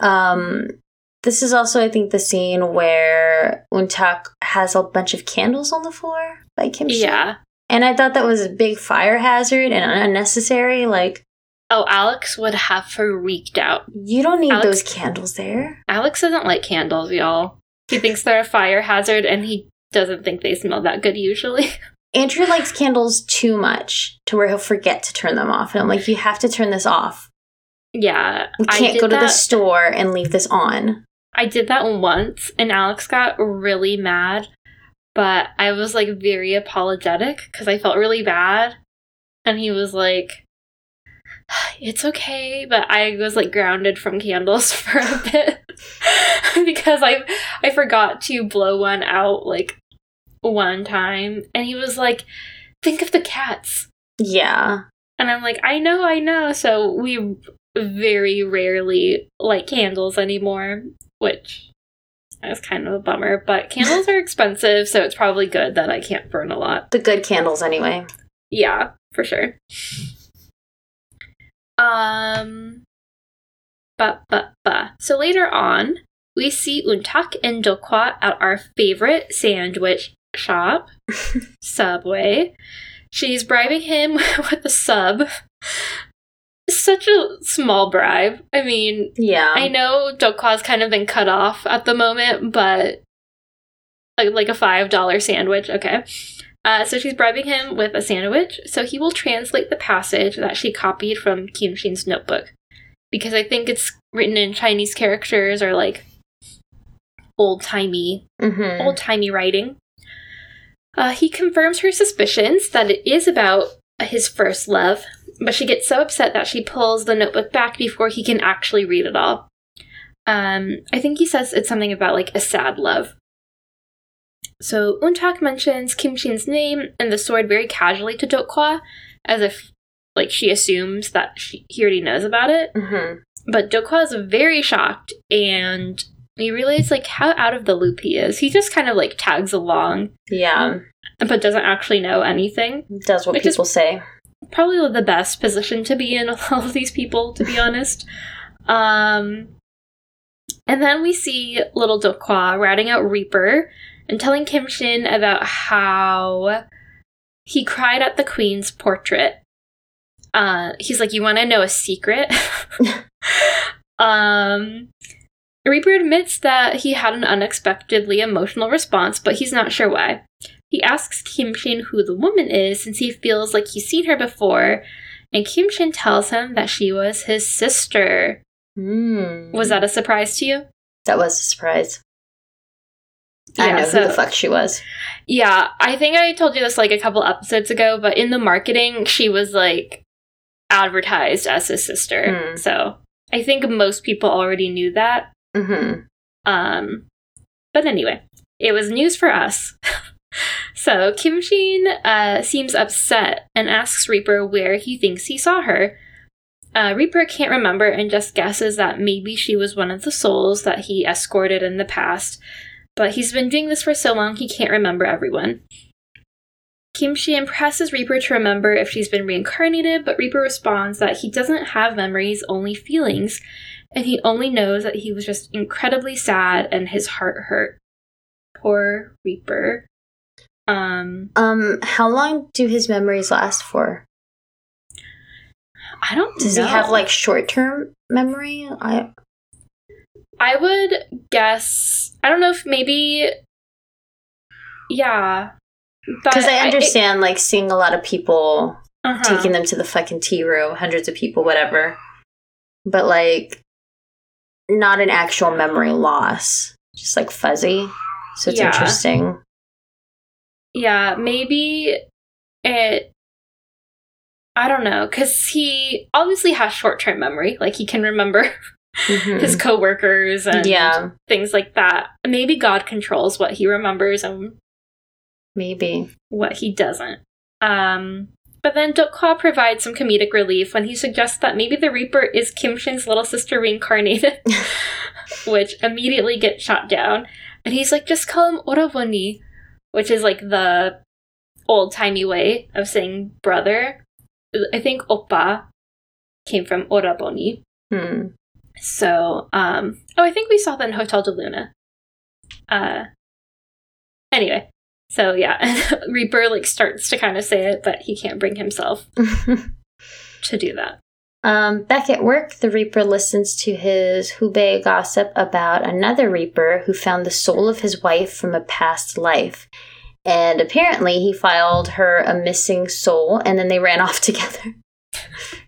Um, this is also, I think, the scene where Untak has a bunch of candles on the floor by Kim yeah. And I thought that was a big fire hazard and unnecessary. Like, Oh, Alex would have freaked out. you don't need Alex- those candles there. Alex doesn't like candles, y'all. He thinks they're a fire hazard, and he doesn't think they smell that good usually. Andrew likes candles too much to where he'll forget to turn them off. And I'm like, you have to turn this off. yeah, We I can't go to the store and leave this on. I did that once, and Alex got really mad, but I was like very apologetic because I felt really bad. And he was like, It's okay, but I was like grounded from candles for a bit because I I forgot to blow one out like one time, and he was like, "Think of the cats." Yeah. And I'm like, I know, I know. So we very rarely light candles anymore, which is kind of a bummer. But candles are expensive, so it's probably good that I can't burn a lot. The good candles, anyway. Yeah, for sure. Um, but but but. So later on, we see Untak and Dokwa at our favorite sandwich shop, Subway. She's bribing him with a sub. Such a small bribe. I mean, Yeah. I know Dokwa's kind of been cut off at the moment, but like like a five dollar sandwich, okay. Uh, so she's bribing him with a sandwich, so he will translate the passage that she copied from Kim Shin's notebook. Because I think it's written in Chinese characters or like old timey, Mm-hmm. old timey writing. Uh, he confirms her suspicions that it is about his first love, but she gets so upset that she pulls the notebook back before he can actually read it all. Um, I think he says it's something about like a sad love. So Untak mentions Kim Shin's name and the sword very casually to Dokwa, as if like she assumes that she, he already knows about it. Mm-hmm. But Dokwa is very shocked, and you realize like how out of the loop he is. He just kind of like tags along, Yeah, but doesn't actually know anything. does what people say. Probably the best position to be in of all of these people, to be honest. Um, and then we see little Dokwa ratting out Reaper and telling Kim Shin about how he cried at the queen's portrait. Uh, he's like, "You want to know a secret?" um, Reaper admits that he had an unexpectedly emotional response, but he's not sure why. He asks Kim Shin who the woman is since he feels like he's seen her before, and Kim Shin tells him that she was his sister. Mm. Was that a surprise to you? That was a surprise. I know so- who the fuck she was. Yeah, I think I told you this like a couple episodes ago, but in the marketing, she was like advertised as his sister. Hmm. So I think most people already knew that. Mm-hmm. Um, but anyway, it was news for us. so Kim Shin uh, seems upset and asks Reaper where he thinks he saw her. Uh, Reaper can't remember and just guesses that maybe she was one of the souls that he escorted in the past, but he's been doing this for so long he can't remember everyone. Kim impresses Reaper to remember if she's been reincarnated, but Reaper responds that he doesn't have memories, only feelings, and he only knows that he was just incredibly sad and his heart hurt. Poor Reaper. Um, Um, how long do his memories last for? I don't Does know. he have like short term memory? I I would guess. I don't know if maybe. Yeah. Because I understand like seeing a lot of people uh-huh. taking them to the fucking tea room, hundreds of people, whatever. But like, not an actual memory loss, just like fuzzy. So it's Yeah. interesting. Yeah, maybe it. I don't know, because he obviously has short term memory. Like, he can remember Mhm. his coworkers and yeah, things like that. Maybe God controls what he remembers and maybe. what he doesn't. Um, but then Dokwa provides some comedic relief when he suggests that maybe the Reaper is Kim Shin's little sister reincarnated, which immediately gets shot down. And he's like, just call him Oraboni, which is like the old timey way of saying brother. I think Oppa came from Oraboni. Hmm. So, um, oh, I think we saw that in Hotel del Luna. Uh, anyway, so yeah, Reaper like starts to kind of say it, but he can't bring himself to do that. um, back at work, the Reaper listens to his Hubei gossip about another Reaper who found the soul of his wife from a past life. And apparently, he filed her a missing soul, and then they ran off together.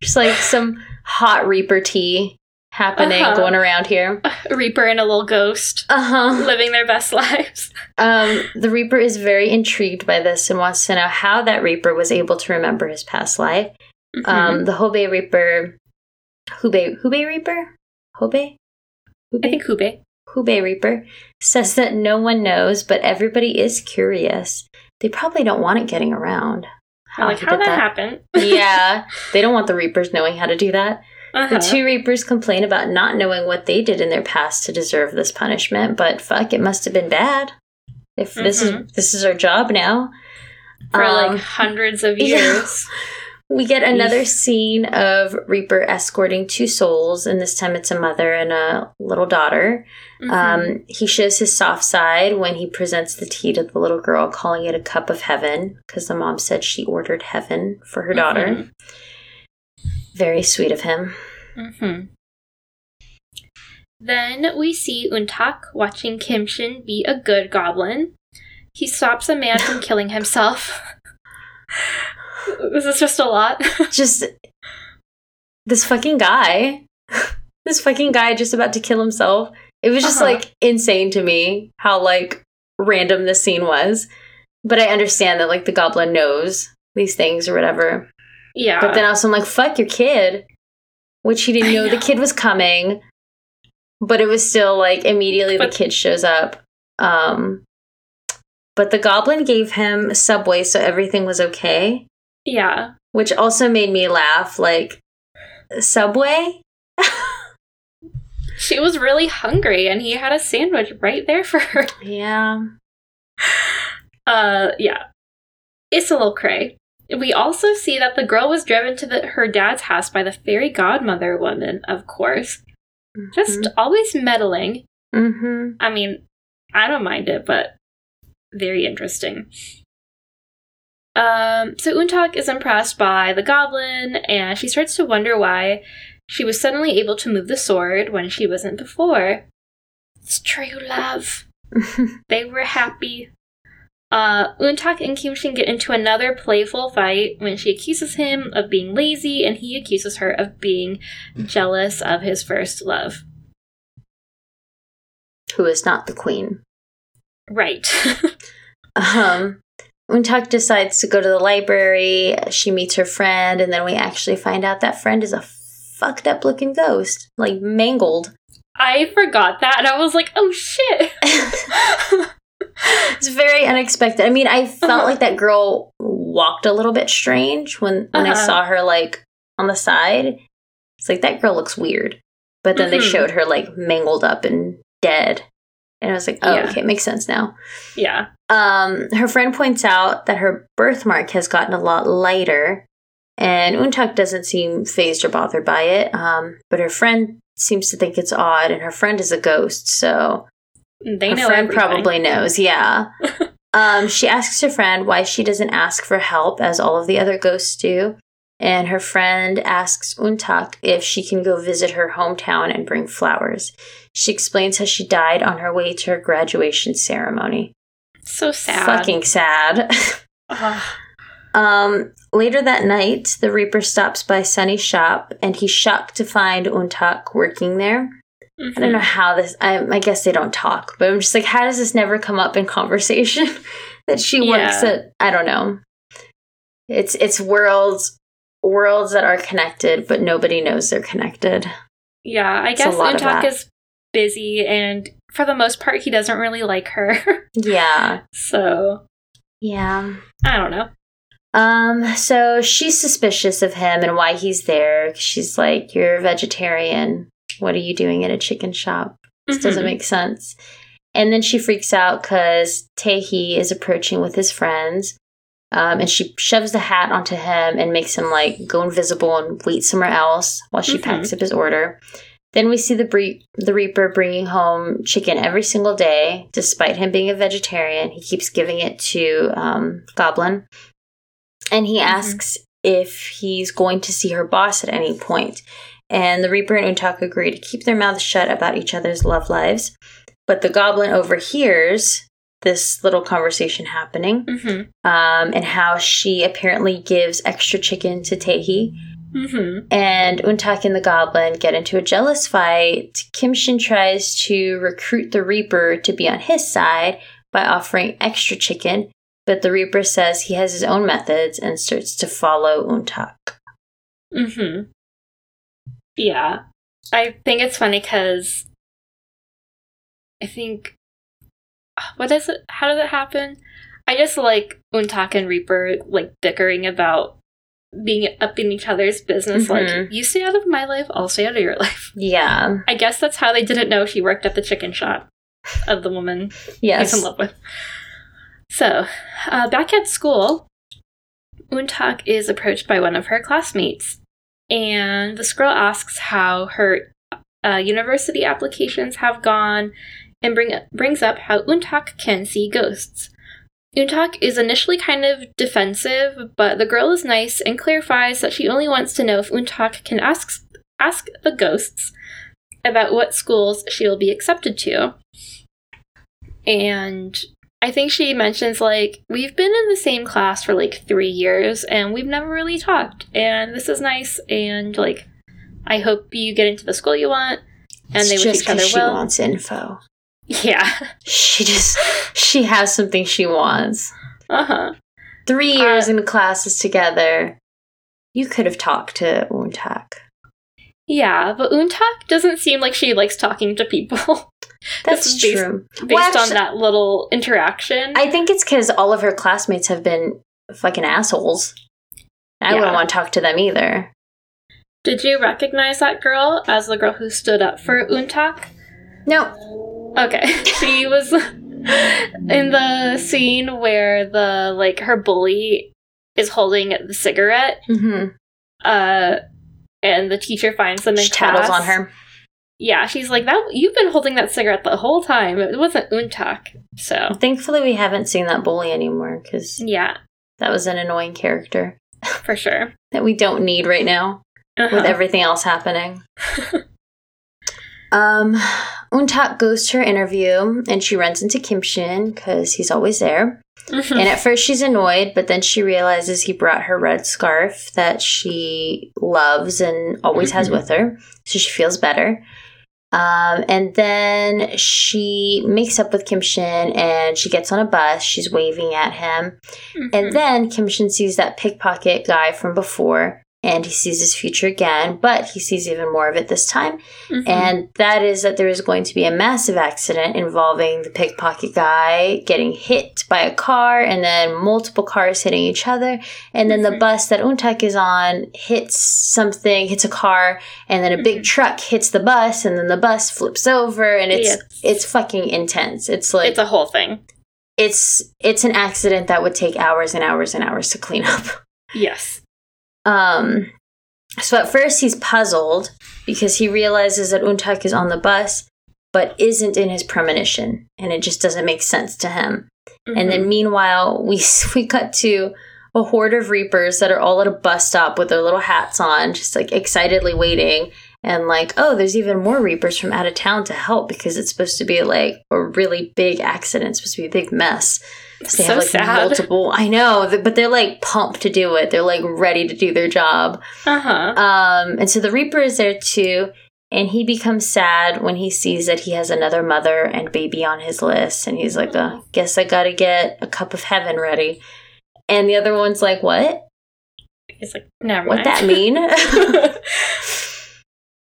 Just like some hot Reaper tea happening Uh-huh. going around here. A Reaper and a little ghost Uh huh. living their best lives. Um, the Reaper is very intrigued by this and wants to know how that Reaper was able to remember his past life. Mhm. Um, the Hobei Reaper, Hubei, Hubei Reaper, Hobei, Hubei, I think Hubei. Hubei Reaper says that no one knows, but everybody is curious. They probably don't want it getting around. I'm like, how did that, happen? yeah, they don't want the Reapers knowing how to do that. Uh-huh. The two Reapers complain about not knowing what they did in their past to deserve this punishment, but fuck, it must have been bad. If this is this is our job now. For Um, like hundreds of yeah. years. We get another scene of Reaper escorting two souls, and this time it's a mother and a little daughter. Mhm. Um, he shows his soft side when he presents the tea to the little girl, calling it a cup of heaven, because the mom said she ordered heaven for her daughter. Mhm. Very sweet of him. hmm Then we see Untak watching Kim Shin be a good goblin. He stops a man from killing himself. this is just a lot. just this fucking guy. this fucking guy just about to kill himself. It was just Uh-huh. like insane to me how like random this scene was. But I understand that like the goblin knows these things or whatever. Yeah. But then also I'm like, fuck your kid. Which he didn't I know, the kid was coming. But it was still like immediately But- the kid shows up. Um but the goblin gave him Subway so everything was okay. yeah. Which also made me laugh. Like Subway? She was really hungry and he had a sandwich right there for her. Yeah. Uh yeah. It's a little cray. We also see that the girl was driven to the, her dad's house by the fairy godmother woman, of course. Just always meddling. Mm-hmm. I mean, I don't mind it, but very interesting. Um, so Untak is impressed by the goblin, and she starts to wonder why she was suddenly able to move the sword when she wasn't before. It's true love. They were happy. Uh, Untak and Kimshin get into another playful fight when she accuses him of being lazy, and he accuses her of being jealous of his first love. Who is not the queen. Right. Um Untak decides to go to the library. She meets her friend, and then we actually find out that friend is a fucked up looking ghost, like mangled. I forgot that, and I was like, oh shit. it's very unexpected. I mean, I felt Uh-huh. like that girl walked a little bit strange when when I Uh-huh. saw her like on the side. It's like that girl looks weird. But then they Mhm. showed her like mangled up and dead. And I was like, oh, Yeah. okay, it makes sense now. yeah. Um, her friend points out that her birthmark has gotten a lot lighter, and Untak doesn't seem phased or bothered by it. Um, but her friend seems to think it's odd, and her friend is a ghost, so They her know friend everything. probably knows. Yeah. um, she asks her friend why she doesn't ask for help, as all of the other ghosts do. And her friend asks Untak if she can go visit her hometown and bring flowers. She explains how she died on her way to her graduation ceremony. So sad. Fucking sad. Um, later that night, the Reaper stops by Sunny's shop, and he's shocked to find Untak working there. I don't know how this. I, I guess they don't talk, but I'm just like, how does this never come up in conversation that she works Yeah. at? I don't know. It's it's worlds worlds that are connected, but nobody knows they're connected. Yeah, I It's guess Untak is busy, and for the most part, he doesn't really like her. Yeah, so yeah. I don't know. Um, so she's suspicious of him and why he's there. She's like, "You're a vegetarian. What are you doing at a chicken shop?" This doesn't Mhm. make sense. And then she freaks out because Taehi is approaching with his friends. Um, and she shoves the hat onto him and makes him like go invisible and wait somewhere else while she Mhm. packs up his order. Then we see the bre- the Reaper bringing home chicken every single day, despite him being a vegetarian. He keeps giving it to um, Goblin, and he Mhm. asks if he's going to see her boss at any point. And the Reaper and Untak agree to keep their mouths shut about each other's love lives. But the Goblin overhears this little conversation happening, Mhm. um, and how she apparently gives extra chicken to Taehi. Mhm. And Untak and the Goblin get into a jealous fight. Kimshin tries to recruit the Reaper to be on his side by offering extra chicken, but the Reaper says he has his own methods and starts to follow Untak. Mhm. Yeah, I think it's funny because I think what is it? How does it happen? I just like Untak and Reaper like bickering about being up in each other's business. Mhm. Like, you stay out of my life, I'll stay out of your life. Yeah. I guess that's how they didn't know she worked at the chicken shop of the woman Yes. he's in love with. So, uh, back at school, Untak is approached by one of her classmates, and this girl asks how her uh, university applications have gone, and bring brings up how Untak can see ghosts. Untak is initially kind of defensive, but the girl is nice and clarifies that she only wants to know if Untak can ask ask the ghosts about what schools she will be accepted to. And I think she mentions like we've been in the same class for like three years and we've never really talked, and this is nice. And like, I hope you get into the school you want, and It's they wish each other she well. wants info. Yeah. She just she has something she wants. Uh huh. Three Uh, years in classes together. You could have talked to Untak. Yeah, but Untak doesn't seem like she likes talking to people That's based- true. based Well, on that little interaction. I think it's because all of her classmates have been fucking assholes. I Yeah. wouldn't want to talk to them either. Did you recognize that girl as the girl who stood up for Untak? No. Okay. she was in the scene where the like her bully is holding the cigarette, Mm-hmm. uh and the teacher finds them in She tattles class. on her. Yeah, she's like, That you've been holding that cigarette the whole time. It wasn't Untak. So Thankfully, we haven't seen that bully anymore because yeah, that was an annoying character for sure. that we don't need right now Uh-huh. with everything else happening. um, Untak goes to her interview and she runs into Kim Shin because he's always there. And at first she's annoyed, but then she realizes he brought her red scarf that she loves and always has with her. So she feels better. Um, and then she makes up with Kim Shin and she gets on a bus. She's waving at him. Mhm. And then Kim Shin sees that pickpocket guy from before and he sees his future again, but he sees even more of it this time. Mhm. And that is that there is going to be a massive accident involving the pickpocket guy getting hit by a car and then multiple cars hitting each other. And then the Mhm. bus that Untak is on hits something, hits a car, and then a big Mhm. truck hits the bus, and then the bus flips over, and it's Yes. it's fucking intense. It's like it's a whole thing. it's it's an accident that would take hours and hours and hours to clean up. Yes. Um, so at first he's puzzled because he realizes that Untak is on the bus, but isn't in his premonition, and it just doesn't make sense to him. And Mm-hmm. then meanwhile, we we cut to a horde of reapers that are all at a bus stop with their little hats on, just like excitedly waiting. And like, oh, there's even more reapers from out of town to help because it's supposed to be like a really big accident. It's supposed to be a big mess. So they So have like sad. multiple. I know, but they're like pumped to do it. They're like ready to do their job. Uh huh. Um, and so the Reaper is there too, and he becomes sad when he sees that he has another mother and baby on his list, and he's like, uh, "Guess I gotta get a cup of heaven ready." And the other one's like, "What? He's like, never What that mean?"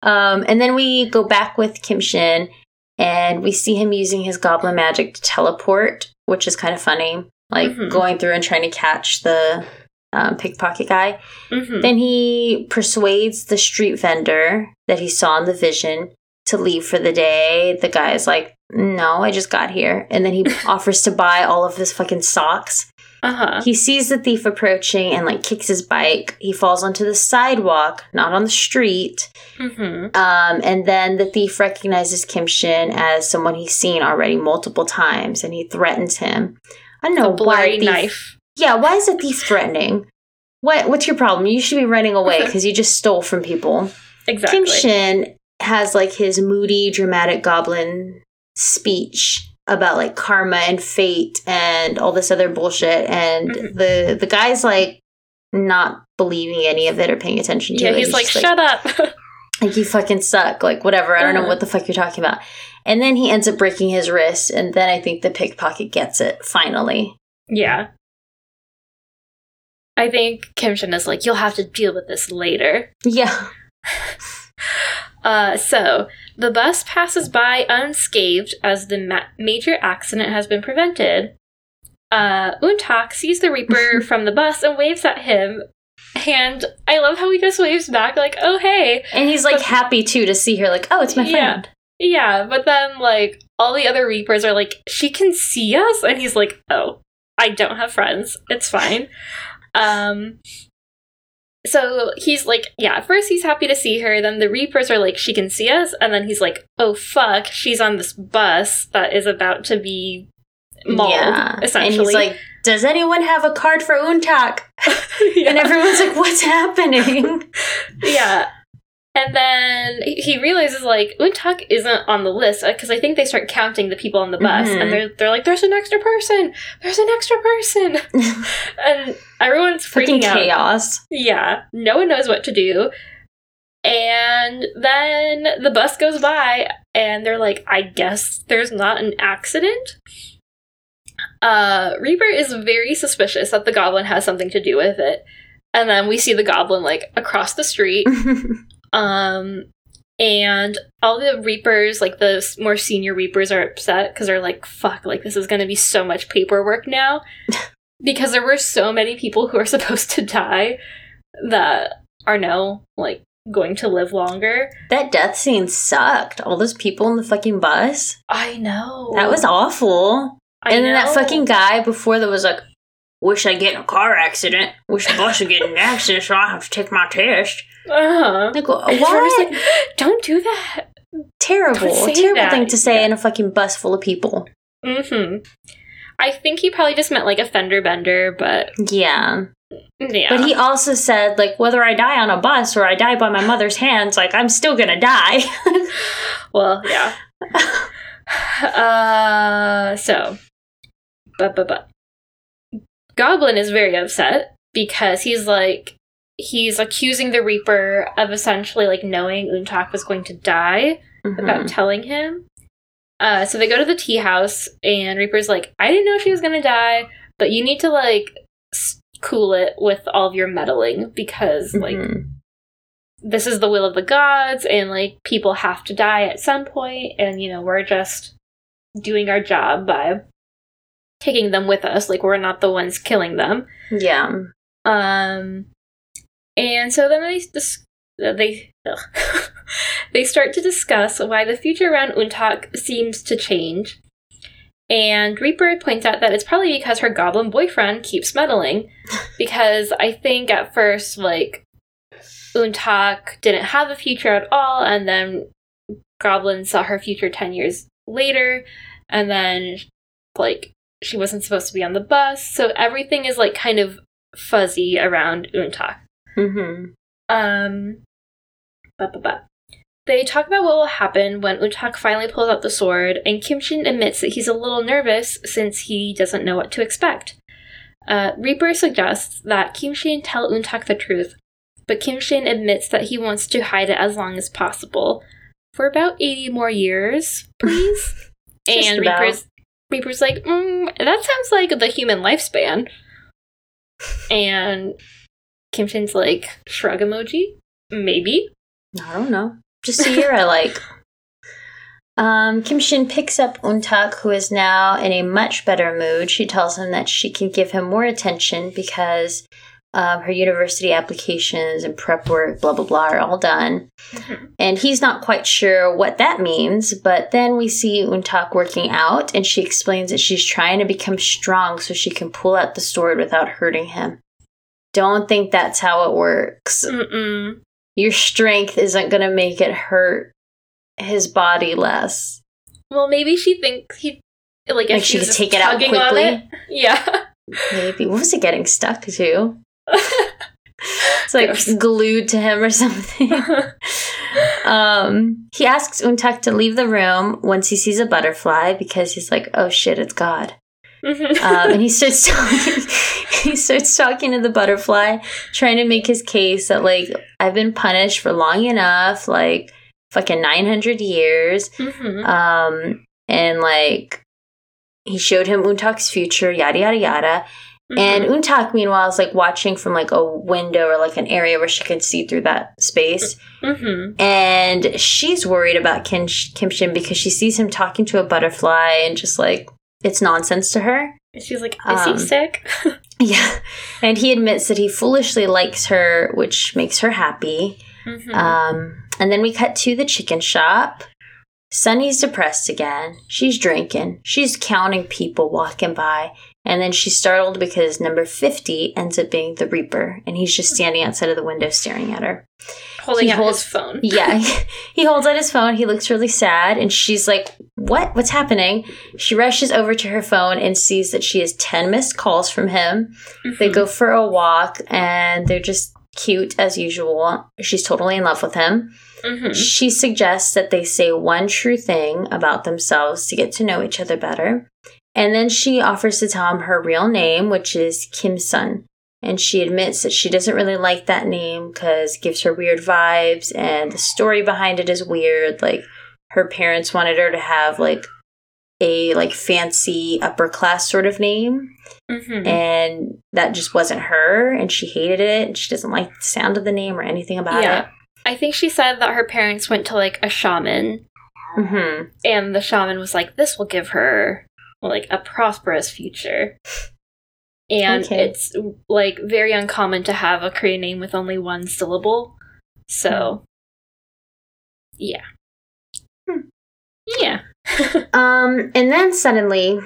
um, and then we go back with Kim Shin, and we see him using his goblin magic to teleport, which is kind of funny, like Mhm. going through and trying to catch the um, pickpocket guy. Mhm. Then he persuades the street vendor that he saw in the vision to leave for the day. The guy is like, No, I just got here. And then he offers to buy all of his fucking socks. Uh huh. He sees the thief approaching and like kicks his bike. He falls onto the sidewalk, not on the street. Mm-hmm. Um, and then the thief recognizes Kim Shin as someone he's seen already multiple times and he threatens him. I don't know A why thief- knife. yeah, why is a thief threatening? What what's your problem? You should be running away because you just stole from people. Exactly. Kim Shin has like his moody, dramatic goblin speech about like karma and fate and all this other bullshit, and Mhm. the the guy's like not believing any of it or paying attention to yeah, it. he's like, just shut up. like you fucking suck, like whatever. I don't know what the fuck you're talking about. And then he ends up breaking his wrist, and then I think the pickpocket gets it finally. yeah. I think Kim Shin is like, you'll have to deal with this later. Yeah. Uh, so the bus passes by unscathed as the ma- major accident has been prevented. Uh, Untak sees the Reaper from the bus and waves at him, and I love how he just waves back like, "Oh hey." And he's like But- happy too to see her, like, oh, it's my Yeah. friend. Yeah, but then like all the other Reapers are like, "She can see us," and he's like, "Oh, I don't have friends. It's fine." Um. So he's like, yeah, at first he's happy to see her. Then the Reapers are like, she can see us. And then he's like, oh, fuck, she's on this bus that is about to be mauled, essentially. And he's like, does anyone have a card for Untak? yeah. And everyone's like, what's happening? yeah. And then he realizes like Untak isn't on the list because I think they start counting the people on the bus, Mhm. and they're they're like, "There's an extra person. There's an extra person," and everyone's freaking out. chaos. Yeah, no one knows what to do. And then the bus goes by, and they're like, I guess there's not an accident. Uh, Reaper is very suspicious that the goblin has something to do with it. And then we see the goblin like across the street. Um, and all the Reapers, like the more senior Reapers, are upset because they're like, fuck, like this is going to be so much paperwork now. because there were so many people who are supposed to die that are now, like, going to live longer. that death scene sucked. All those people in the fucking bus. I know. That was awful. I and then that fucking guy before that was like, wish I get in a car accident. Wish the bus would get in an accident so I have to take my test. Uh-huh. Like, why? Like, don't do that. terrible. Terrible that. thing to say in a fucking bus full of people. hmm I think he probably just meant like a fender bender, but Yeah. yeah. But he also said, like, whether I die on a bus or I die by my mother's hands, like, I'm still gonna die. well, yeah. uh, so, but but but, Goblin is very upset because he's like he's accusing the Reaper of essentially like knowing Untak was going to die without Mhm. telling him. Uh, so they go to the tea house, and Reaper's like, I didn't know if she was gonna die, but you need to like cool it with all of your meddling because like Mhm. this is the will of the gods and like people have to die at some point and you know we're just doing our job by taking them with us like we're not the ones killing them Yeah. um and so then they dis- they they start to discuss why the future around Untak seems to change. And Reaper points out that it's probably because her goblin boyfriend keeps meddling. Because I think at first like Untak didn't have a future at all, and then Goblin saw her future 10 years later, and then, like, she wasn't supposed to be on the bus, so everything is, like, kind of fuzzy around Untak. Mm-hmm. Um, but, but, but. They talk about what will happen when Untak finally pulls out the sword, and Kim Shin admits that he's a little nervous since he doesn't know what to expect. Uh, Reaper suggests that Kim Shin tell Untak the truth, but Kim Shin admits that he wants to hide it as long as possible. For about 80 more years, please? And about. Reaper's, Reaper's like, mm, that sounds like the human lifespan. and Kim Shin's like, shrug emoji? Maybe. I don't know. Just a year I like. Um, Kim Shin picks up Untak, who is now in a much better mood. She tells him that she can give him more attention because um, her university applications and prep work, blah, blah, blah, are all done. Mhm. And he's not quite sure what that means, but then we see Untak working out, and she explains that she's trying to become strong so she can pull out the sword without hurting him. Don't think that's how it works. Mm-mm. Your strength isn't going to make it hurt his body less. Well, maybe she thinks he, like, if Like she she's could take it out quickly. it- Yeah. Maybe. What was it getting stuck to? It's like Gross. glued to him or something. um, he asks Untak to leave the room once he sees a butterfly because he's like, "Oh shit, it's God." Mhm. Um, and he starts talking. he starts talking to the butterfly, trying to make his case that like I've been punished for long enough, like fucking nine hundred years. Mhm. Um, and like he showed him Untak's future, yada yada yada. And Mhm. Untak, meanwhile, is like watching from like a window or like an area where she can see through that space. Mhm. And she's worried about Kim, Kim Shin because she sees him talking to a butterfly and just like it's nonsense to her. She's like, is Um, he sick? Yeah. And he admits that he foolishly likes her, which makes her happy. Mhm. Um, and then we cut to the chicken shop. Sunny's depressed again. She's drinking. She's counting people walking by. And then she's startled because number 50 ends up being the Reaper. And he's just standing outside of the window staring at her. Holding he out holds- his phone. Yeah. he holds out his phone. He looks really sad. And she's like, What? What's happening? She rushes over to her phone and sees that she has 10 missed calls from him. They Mhm. go for a walk and they're just cute as usual. She's totally in love with him. Mhm. She suggests that they say one true thing about themselves to get to know each other better. And then she offers to tell him her real name, which is Kim Sun. And she admits that she doesn't really like that name because it gives her weird vibes and the story behind it is weird. Like her parents wanted her to have like a like fancy upper class sort of name Mhm. and that just wasn't her and she hated it and she doesn't like the sound of the name or anything about yeah. I think she said that her parents went to like a shaman it. Mhm. and the shaman was like this will give her like a prosperous future and Okay. it's like very uncommon to have a korean name with only one syllable so yeah Hmm. yeah Um, and then suddenly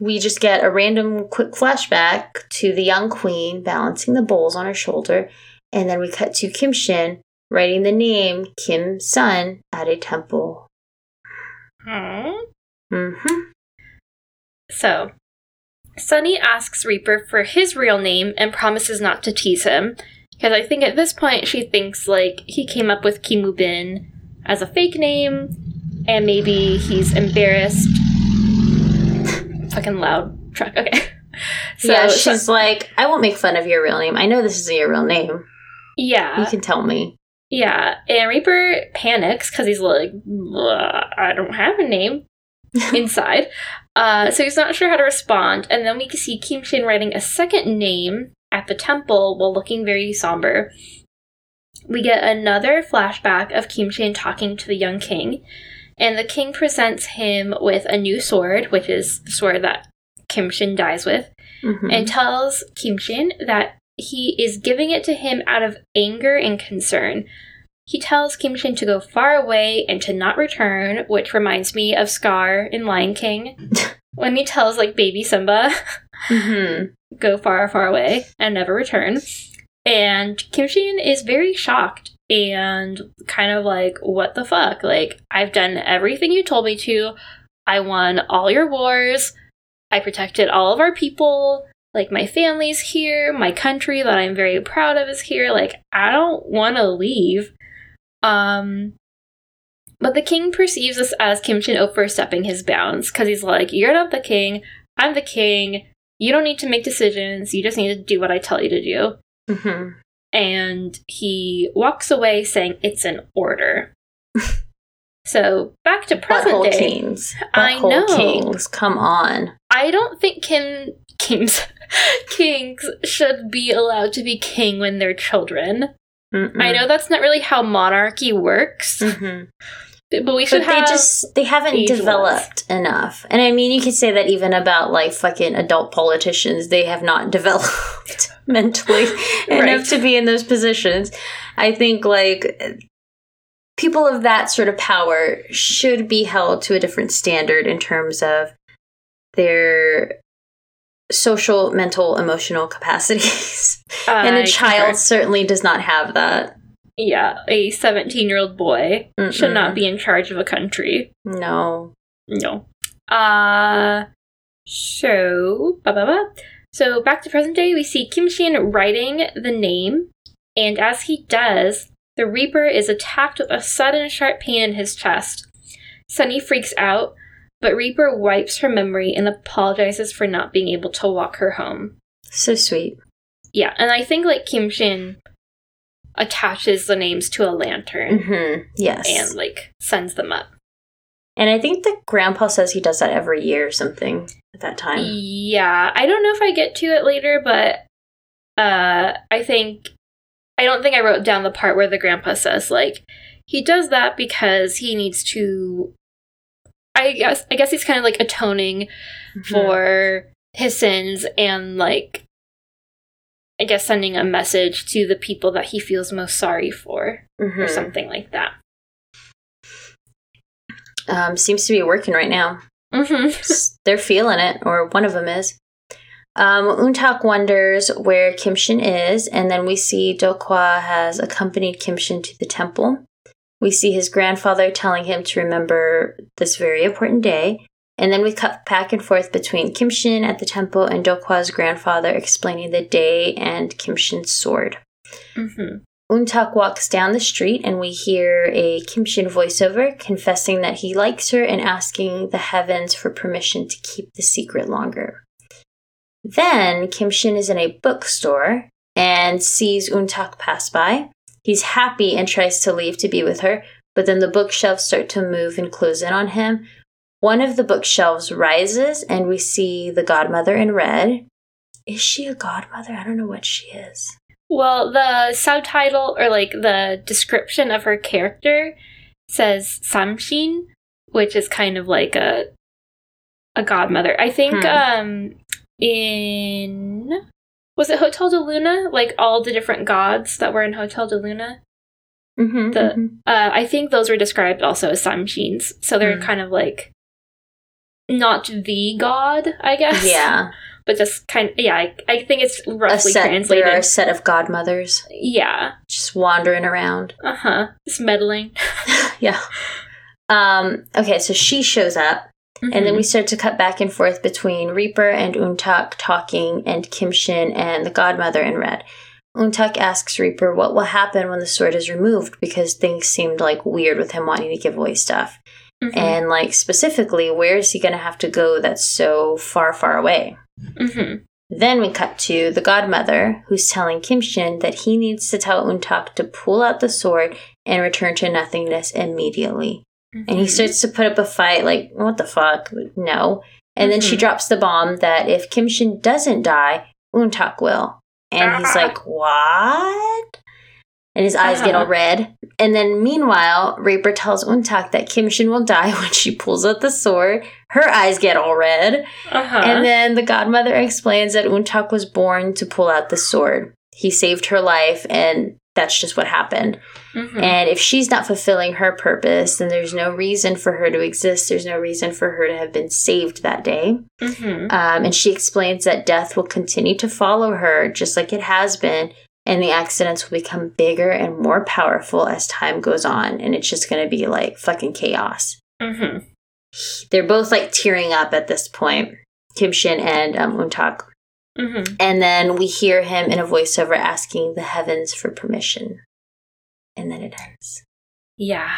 we just get a random quick flashback to the young queen balancing the bowls on her shoulder, and then we cut to Kim Shin writing the name Kim Sun at a temple. Aw. Mm-hmm. So sunny asks reaper for his real name and promises not to tease him because i think at this point she thinks like he came up with Kim Woo-bin as a fake name and maybe he's embarrassed fucking loud truck okay so yeah, so- she's like, I won't make fun of your real name. I know this isn't your real name. yeah You can tell me. yeah and reaper panics because he's like i don't have a name inside uh, so he's not sure how to respond and then we can see kim shin writing a second name at the temple while looking very somber we get another flashback of kim shin talking to the young king and the king presents him with a new sword which is the sword that kim shin dies with Mhm. and tells Kim Shin that he is giving it to him out of anger and concern. He tells Kim Shin to go far away and to not return, which reminds me of Scar in Lion King. when he tells like baby Simba, Mhm. go far, far away and never return. And Kim Shin is very shocked and kind of like, what the fuck? Like, I've done everything you told me to. I won all your wars. I protected all of our people. Like, my family's here. My country that I'm very proud of is here. Like, I don't want to leave. Um, but the king perceives this as Kim Shin overstepping his bounds because he's like, You're not the king. I'm the king. You don't need to make decisions. You just need to do what I tell you to do. Mhm. And he walks away saying it's an order. so back to present day. kings. I know. kings. Come on. I don't think Kim kings kings should be allowed to be king when they're children. Mm-mm. I know that's not really how monarchy works, Mhm. but we should but they have just they haven't developed enough and i mean you could say that even about like fucking adult politicians they have not developed mentally Right. enough to be in those positions i think like people of that sort of power should be held to a different standard in terms of their social mental emotional capacities and a child certainly does not have that Yeah, a seventeen-year-old boy should Mm-mm. not be in charge of a country. no No. Uh so. So back to present day, we see Kim Shin writing the name, and as he does, the Reaper is attacked with a sudden sharp pain in his chest. Sunny freaks out, but Reaper wipes her memory and apologizes for not being able to walk her home. so sweet Yeah, and I think like Kim Shin attaches the names to a lantern hmm yes and like sends them up. And I think that Grandpa says he does that every year or something at that time. Yeah, I don't know if I get to it later, but uh I think I don't think I wrote down the part where the grandpa says like he does that because he needs to I guess I guess he's kind of like atoning Mhm. for his sins and like I guess sending a message to the people that he feels most sorry for or Mhm. something like that. Um, seems to be working right now. Mhm. They're feeling it, or one of them is. Um, Untak wonders where Kim Shin is, and then we see Dokwa has accompanied Kim Shin to the temple. We see his grandfather telling him to remember this very important day, and then we cut back and forth between Kim Shin at the temple and Dokwa's grandfather explaining the day and Kim Shin's sword. Mhm. Untak walks down the street and we hear a Kim Shin voiceover confessing that he likes her and asking the heavens for permission to keep the secret longer. Then Kim Shin is in a bookstore and sees Untak pass by. He's happy and tries to leave to be with her, but then the bookshelves start to move and close in on him. One of the bookshelves rises and we see the godmother in red. Is she a godmother? I don't know what she is. Well, the subtitle or like the description of her character says Samshin, which is kind of like a a godmother. I think Hmm. um in was it Hotel del Luna? Like all the different gods that were in Hotel del Luna. Mm-hmm, The- Uh, I think those were described also as Samshins. So they're Hmm. kind of like not the god, I guess. Yeah, But just kind of yeah, I, I think it's a roughly set. translated. There are a set of godmothers Yeah. just wandering around. Uh-huh. Just meddling. yeah. Um. Okay, so she shows up, and Mm-hmm. then we start to cut back and forth between Reaper and Untak talking, and Kim Shin and the godmother in red. Untak asks Reaper what will happen when the sword is removed because things seemed like weird with him wanting to give away stuff. Mhm. And like specifically, where is he going to have to go that's so far, far away? Mhm. Then we cut to the godmother who's telling Kim Shin that he needs to tell Untak to pull out the sword and return to nothingness immediately. And he Mhm. starts to put up a fight like, what the fuck? No. And then she Mhm. drops the bomb that if Kim Shin doesn't die, Untak will. And he's Ah. like, what? And his eyes get all Uh-huh. red. And then meanwhile, Reaper tells Untak that Kim Shin will die when she pulls out the sword. Her eyes get all red. Uh-huh. And then the godmother explains that Untak was born to pull out the sword. He saved her life, and that's just what happened. Mhm. And if she's not fulfilling her purpose, then there's no reason for her to exist. There's no reason for her to have been saved that day. Mhm. Um, and she explains that death will continue to follow her, just like it has been, and the accidents will become bigger and more powerful as time goes on. And it's just going to be like fucking chaos. Mhm. They're both like tearing up at this point, Kim Shin and um, Untak. Mhm. And then we hear him in a voiceover asking the heavens for permission. And then it ends. Yeah.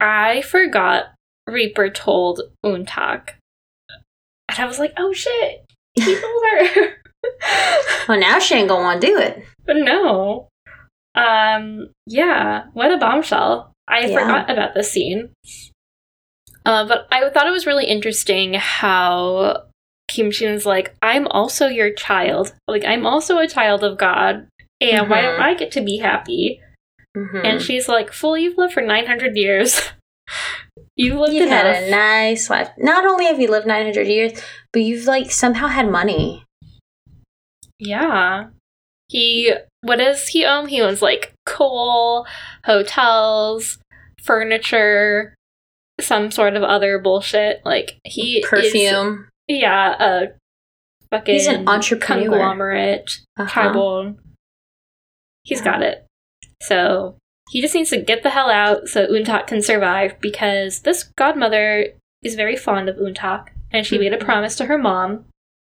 I forgot Reaper told Untak. And I was like, oh shit. He told her. Well, now she ain't gonna want to do it. but no. Um, yeah. What a bombshell. I Yeah. forgot about this scene. Uh, but I thought it was really interesting how Kim Shin's like, I'm also your child. Like, I'm also a child of God. And why don't Mhm. I get to be happy? Mhm. And she's like, Fool, you've lived for 900 years. you've lived You've enough. had a nice life. Not only have you lived 900 years, but you've like somehow had money. yeah. He, what does he own? He owns like coal, hotels, furniture, some sort of other bullshit. Like, he is- Perfume. Yeah, a fucking He's an entrepreneur. conglomerate, Uh-huh. tribal. He's got it. So he just needs to get the hell out so Untak can survive because this godmother is very fond of Untak and she made a Mhm. promise to her mom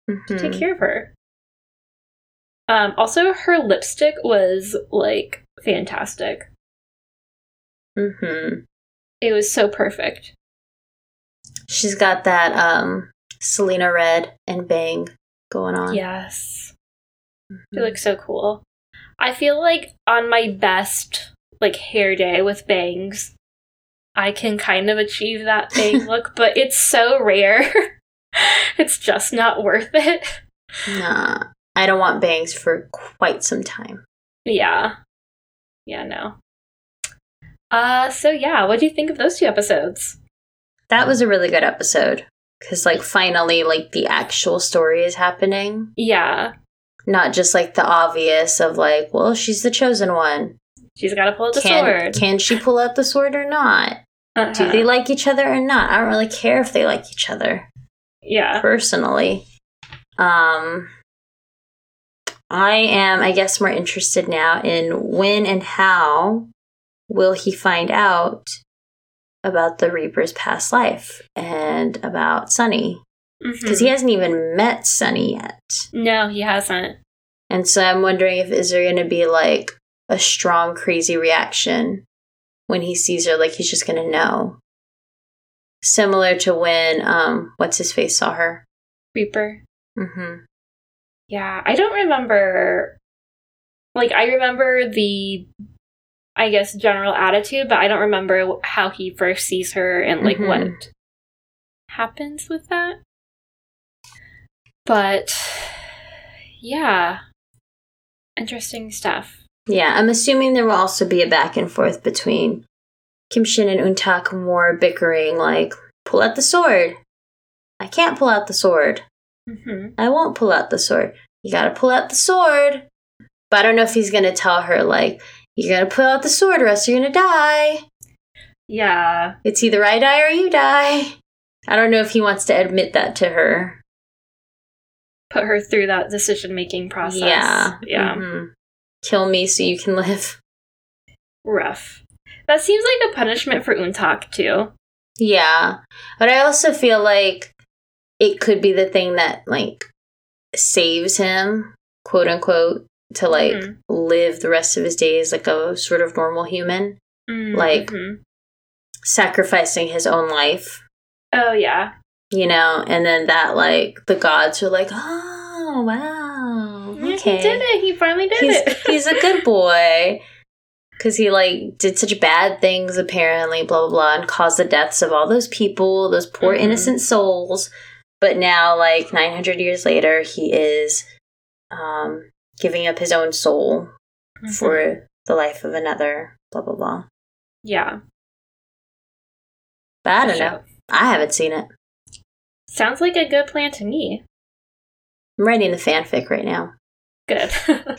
to Mhm. take care of her. Um, also, her lipstick was like fantastic. Mm Mhm. It was so perfect. She's got that um Selena Red and Bang going on. Yes. Mhm. They look so cool. I feel like on my best like hair day with bangs, I can kind of achieve that bang look, but it's so rare. it's just not worth it. Nah. I don't want bangs for quite some time. Yeah. Yeah, no. Uh so yeah, what do you think of those two episodes? That was a really good episode. Cause like finally like the actual story is happening. Yeah. Not just like the obvious of like, well, she's the chosen one. She's gotta pull out the can, sword. Can she pull out the sword or not? Do Uh-huh. they like each other or not? I don't really care if they like each other Yeah. personally. Um, I am, I guess, more interested now in when and how will he find out about the Reaper's past life and about Sunny because Mhm. he hasn't even met Sunny yet. No, he hasn't. And so I'm wondering if is there going to be like a strong, crazy reaction when he sees her. Like he's just gonna know. Similar to when um what's his face saw her. Reaper. Mm-hmm. Yeah, I don't remember. Like, I remember the, I guess, general attitude, but I don't remember how he first sees her and, like, Mhm. what happens with that. But, yeah. Interesting stuff. Yeah, I'm assuming there will also be a back and forth between Kim Shin and Untak more bickering, like, pull out the sword. I can't pull out the sword. hmm I won't pull out the sword. You gotta pull out the sword. But I don't know if he's gonna tell her, like, you gotta pull out the sword or else you're gonna die. Yeah. It's either I die or you die. I don't know if he wants to admit that to her. Put her through that decision making process. Yeah. Yeah. Mhm. Kill me so you can live. Rough. That seems like a punishment for Untak, too. Yeah. But I also feel like it could be the thing that, like, saves him, quote unquote, to, like, Mhm. live the rest of his days like a sort of normal human, Like- Mhm. sacrificing his own life, Oh, yeah. you know? And then that, like, the gods are like, oh, wow. Okay. He did it. He finally did he's it. he's a good boy because he like did such bad things apparently blah blah blah and caused the deaths of all those people those poor Mhm. innocent souls but now like 900 years later he is um giving up his own soul Mhm. for the life of another blah blah blah yeah. but i don't know i haven't seen it Sounds like a good plan to me. i'm writing the fanfic right now Good.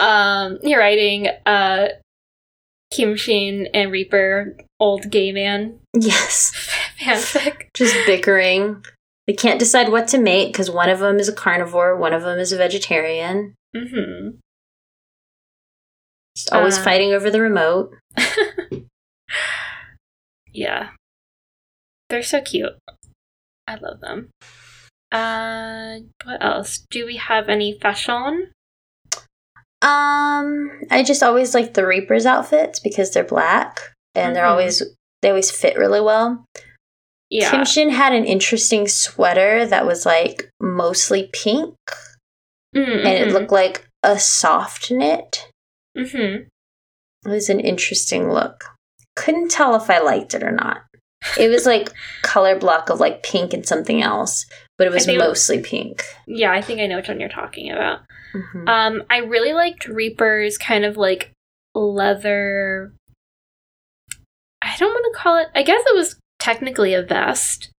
um, you're writing uh Kim Shin and Reaper, old gay man yes fanfic. just bickering they can't decide what to make because one of them is a carnivore one of them is a vegetarian Mm-hmm. Just always Uh. fighting over the remote. Yeah. They're so cute. I love them. Uh, what else? Do we have any fashion? Um, I just always like the Reapers outfits because they're black and they're Mhm. always they always fit really well. Yeah. Kim Shin had an interesting sweater that was like mostly pink mm-hmm. and it looked like a soft knit. Mm-hmm. It was an interesting look. Couldn't tell if I liked it or not. It was like color block of like pink and something else, but it was think it was- mostly pink. Yeah, I think I know which one you're talking about. Mhm. Um, I really liked Reaper's kind of like leather. I don't want to call it. I guess it was technically a vest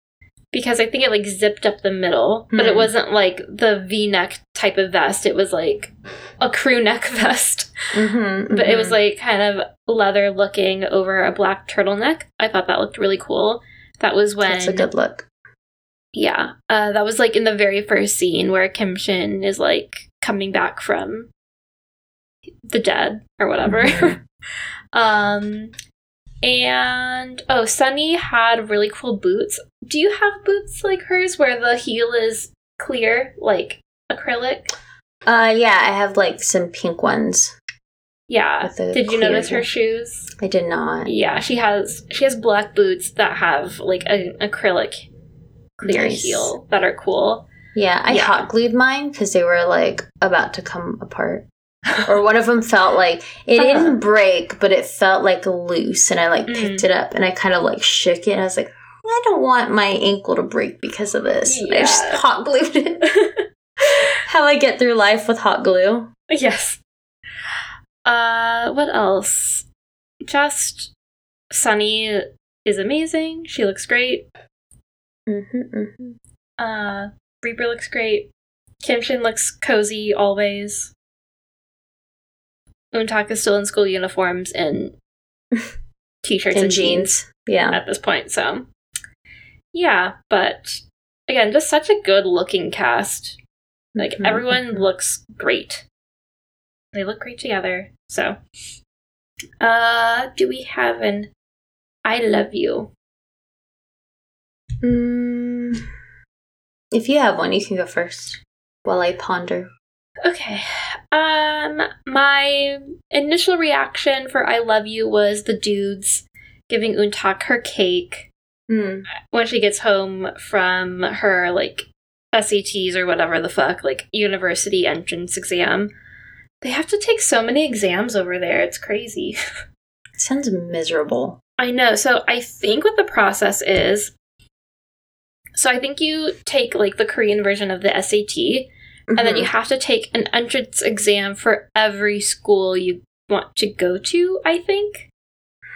because I think it like zipped up the middle, but it Hmm. wasn't like the V-neck type of vest. It was like a crew neck vest, Mhm, but it was mhm. like kind of leather looking over a black turtleneck. I thought that looked really cool. That was when That's a good look. yeah, uh, that was like in the very first scene where Kim Shin is like coming back from the dead or whatever. Mhm. um, and oh, Sunny had really cool boots. Do you have boots like hers where the heel is clear, like acrylic? Uh, yeah, I have like some pink ones. Yeah. Did you notice her shoes? I did not. Yeah, she has she has black boots that have like an acrylic clear Nice. heel that are cool. Yeah, I Yeah. hot glued mine because they were like about to come apart. Or one of them felt like it Uh-huh. didn't break, but it felt like loose, and I like Mm. picked it up and I kind of like shook it. I was like, I don't want my ankle to break because of this. And I just hot glued it. How I get through life with hot glue. Yes. Uh, what else? Just Sunny is amazing. She looks great. hmm hmm Uh, Reaper looks great. Kim Shin looks cozy always. Untak is still in school uniforms and t-shirts and, And jeans jeans. Yeah. at this point. So, yeah, but again, just such a good looking cast. Like Mhm, everyone looks great. They look great together. So, uh, do we have an I love you? Mm, if you have one, you can go first while I ponder. Okay. Um, my initial reaction for I love you was the dudes giving Untak her cake Hmm. when she gets home from her like SATs or whatever the fuck, like university entrance exam. They have to take so many exams over there. It's crazy. Sounds miserable. I know. So I think what the process is so I think you take like the Korean version of the SAT and then you Mhm. have to take an entrance exam for every school you want to go to, I think.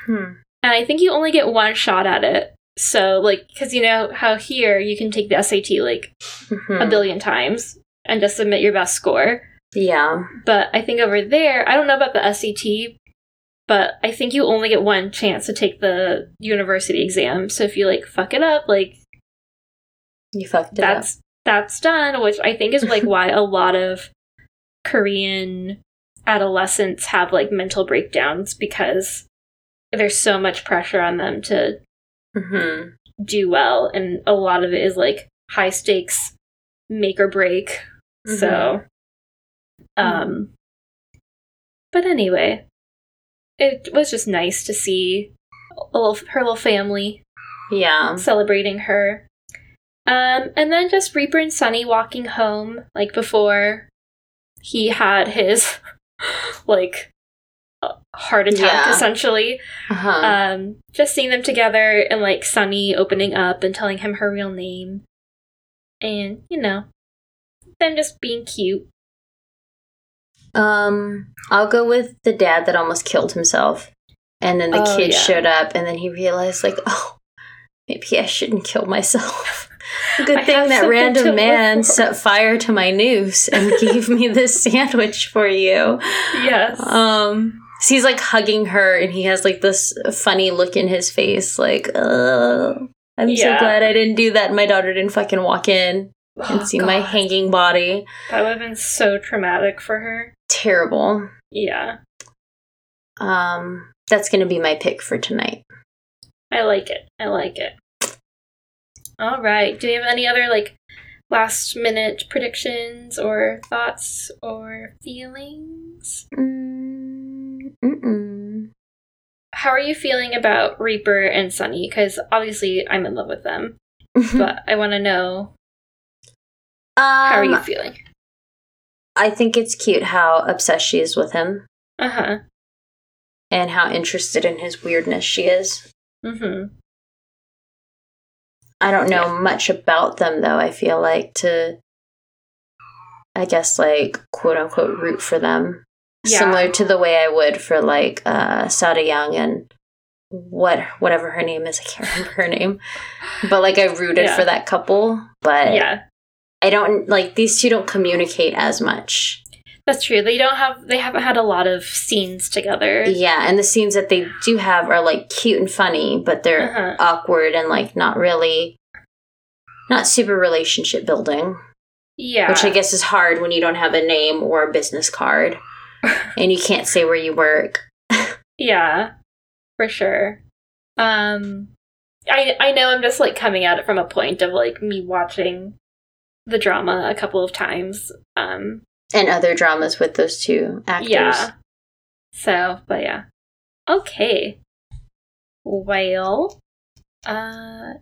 Hmm. And I think you only get one shot at it. So, like, because you know how here you can take the SAT like a Mhm. billion times and just submit your best score. Yeah. But I think over there, I don't know about the SAT, but I think you only get one chance to take the university exam. So if you like fuck it up, like You fucked it that's that's done, which I think is like why a lot of Korean adolescents have like mental breakdowns because there's so much pressure on them to up. hmm do well and a lot of it is like high stakes make or break so um but anyway it was just nice to see a little, her little family Yeah. celebrating her um and then just reaper and sunny walking home like before he had his like heart attack Yeah. essentially Uh-huh. um, just seeing them together and like Sunny opening up and telling him her real name, and you know, them just being cute. Um, I'll go with the dad that almost killed himself. And then the Oh, kid yeah. showed up and then he realized like, oh, maybe I shouldn't kill myself. Good I thing that random man set fire to my noose and gave me this sandwich for you. Yes. Um so he's like hugging her and he has like this funny look in his face, like, uh I'm Yeah. so glad I didn't do that and my daughter didn't fucking walk in and Oh, see my hanging body. That would have been so traumatic for her. Terrible. Yeah, Um, that's gonna be my pick for tonight. I like it. I like it. All right. Do you have any other like last minute predictions or thoughts or feelings? Mm, mm-mm. How are you feeling about Reaper and Sunny? Because obviously I'm in love with them, but I want to know how are um, you feeling? I think it's cute how obsessed she is with him Uh huh. and how interested in his weirdness she is. Mm-hmm. I don't know much about them though. I feel like to, I guess, like quote unquote, root for them. Yeah. Similar to the way I would for like uh, Sada Young and what whatever her name is. I can't remember her name, but like I rooted Yeah. for that couple. But Yeah, I don't like these two don't communicate as much. That's true. They don't have. They haven't had a lot of scenes together. Yeah, and the scenes that they do have are like cute and funny, but they're Uh-huh. awkward and like not really not super relationship building. Yeah. Which I guess is hard when you don't have a name or a business card and you can't say where you work. Yeah, for sure. Um, I I know I'm just like coming at it from a point of like me watching the drama a couple of times. Um, And other dramas with those two actors. yeah. So, but yeah. Okay. Well, uh,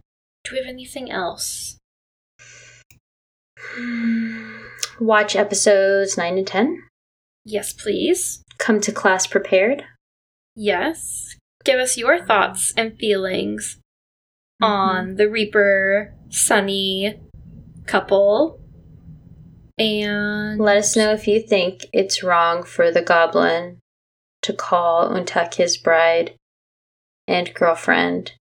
do we have anything else? Watch episodes 9 and 10. Yes, please. Come to class prepared. Yes. Give us your thoughts and feelings on the Reaper Sunny couple. And Let us know if you think it's wrong for the goblin to call Untak his bride and girlfriend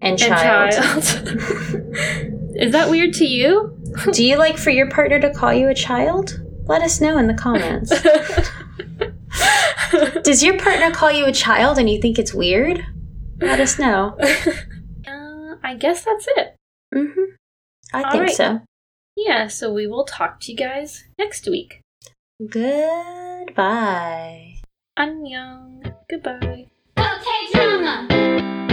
and and child. child. Is that weird to you? Do you like for your partner to call you a child? Let us know in the comments. Does your partner call you a child and you think it's weird? Let us know. uh, I guess that's it. hmm I All think right. so. Yeah, so we will talk to you guys next week. Goodbye. Annyeong. Goodbye. Okay, drama.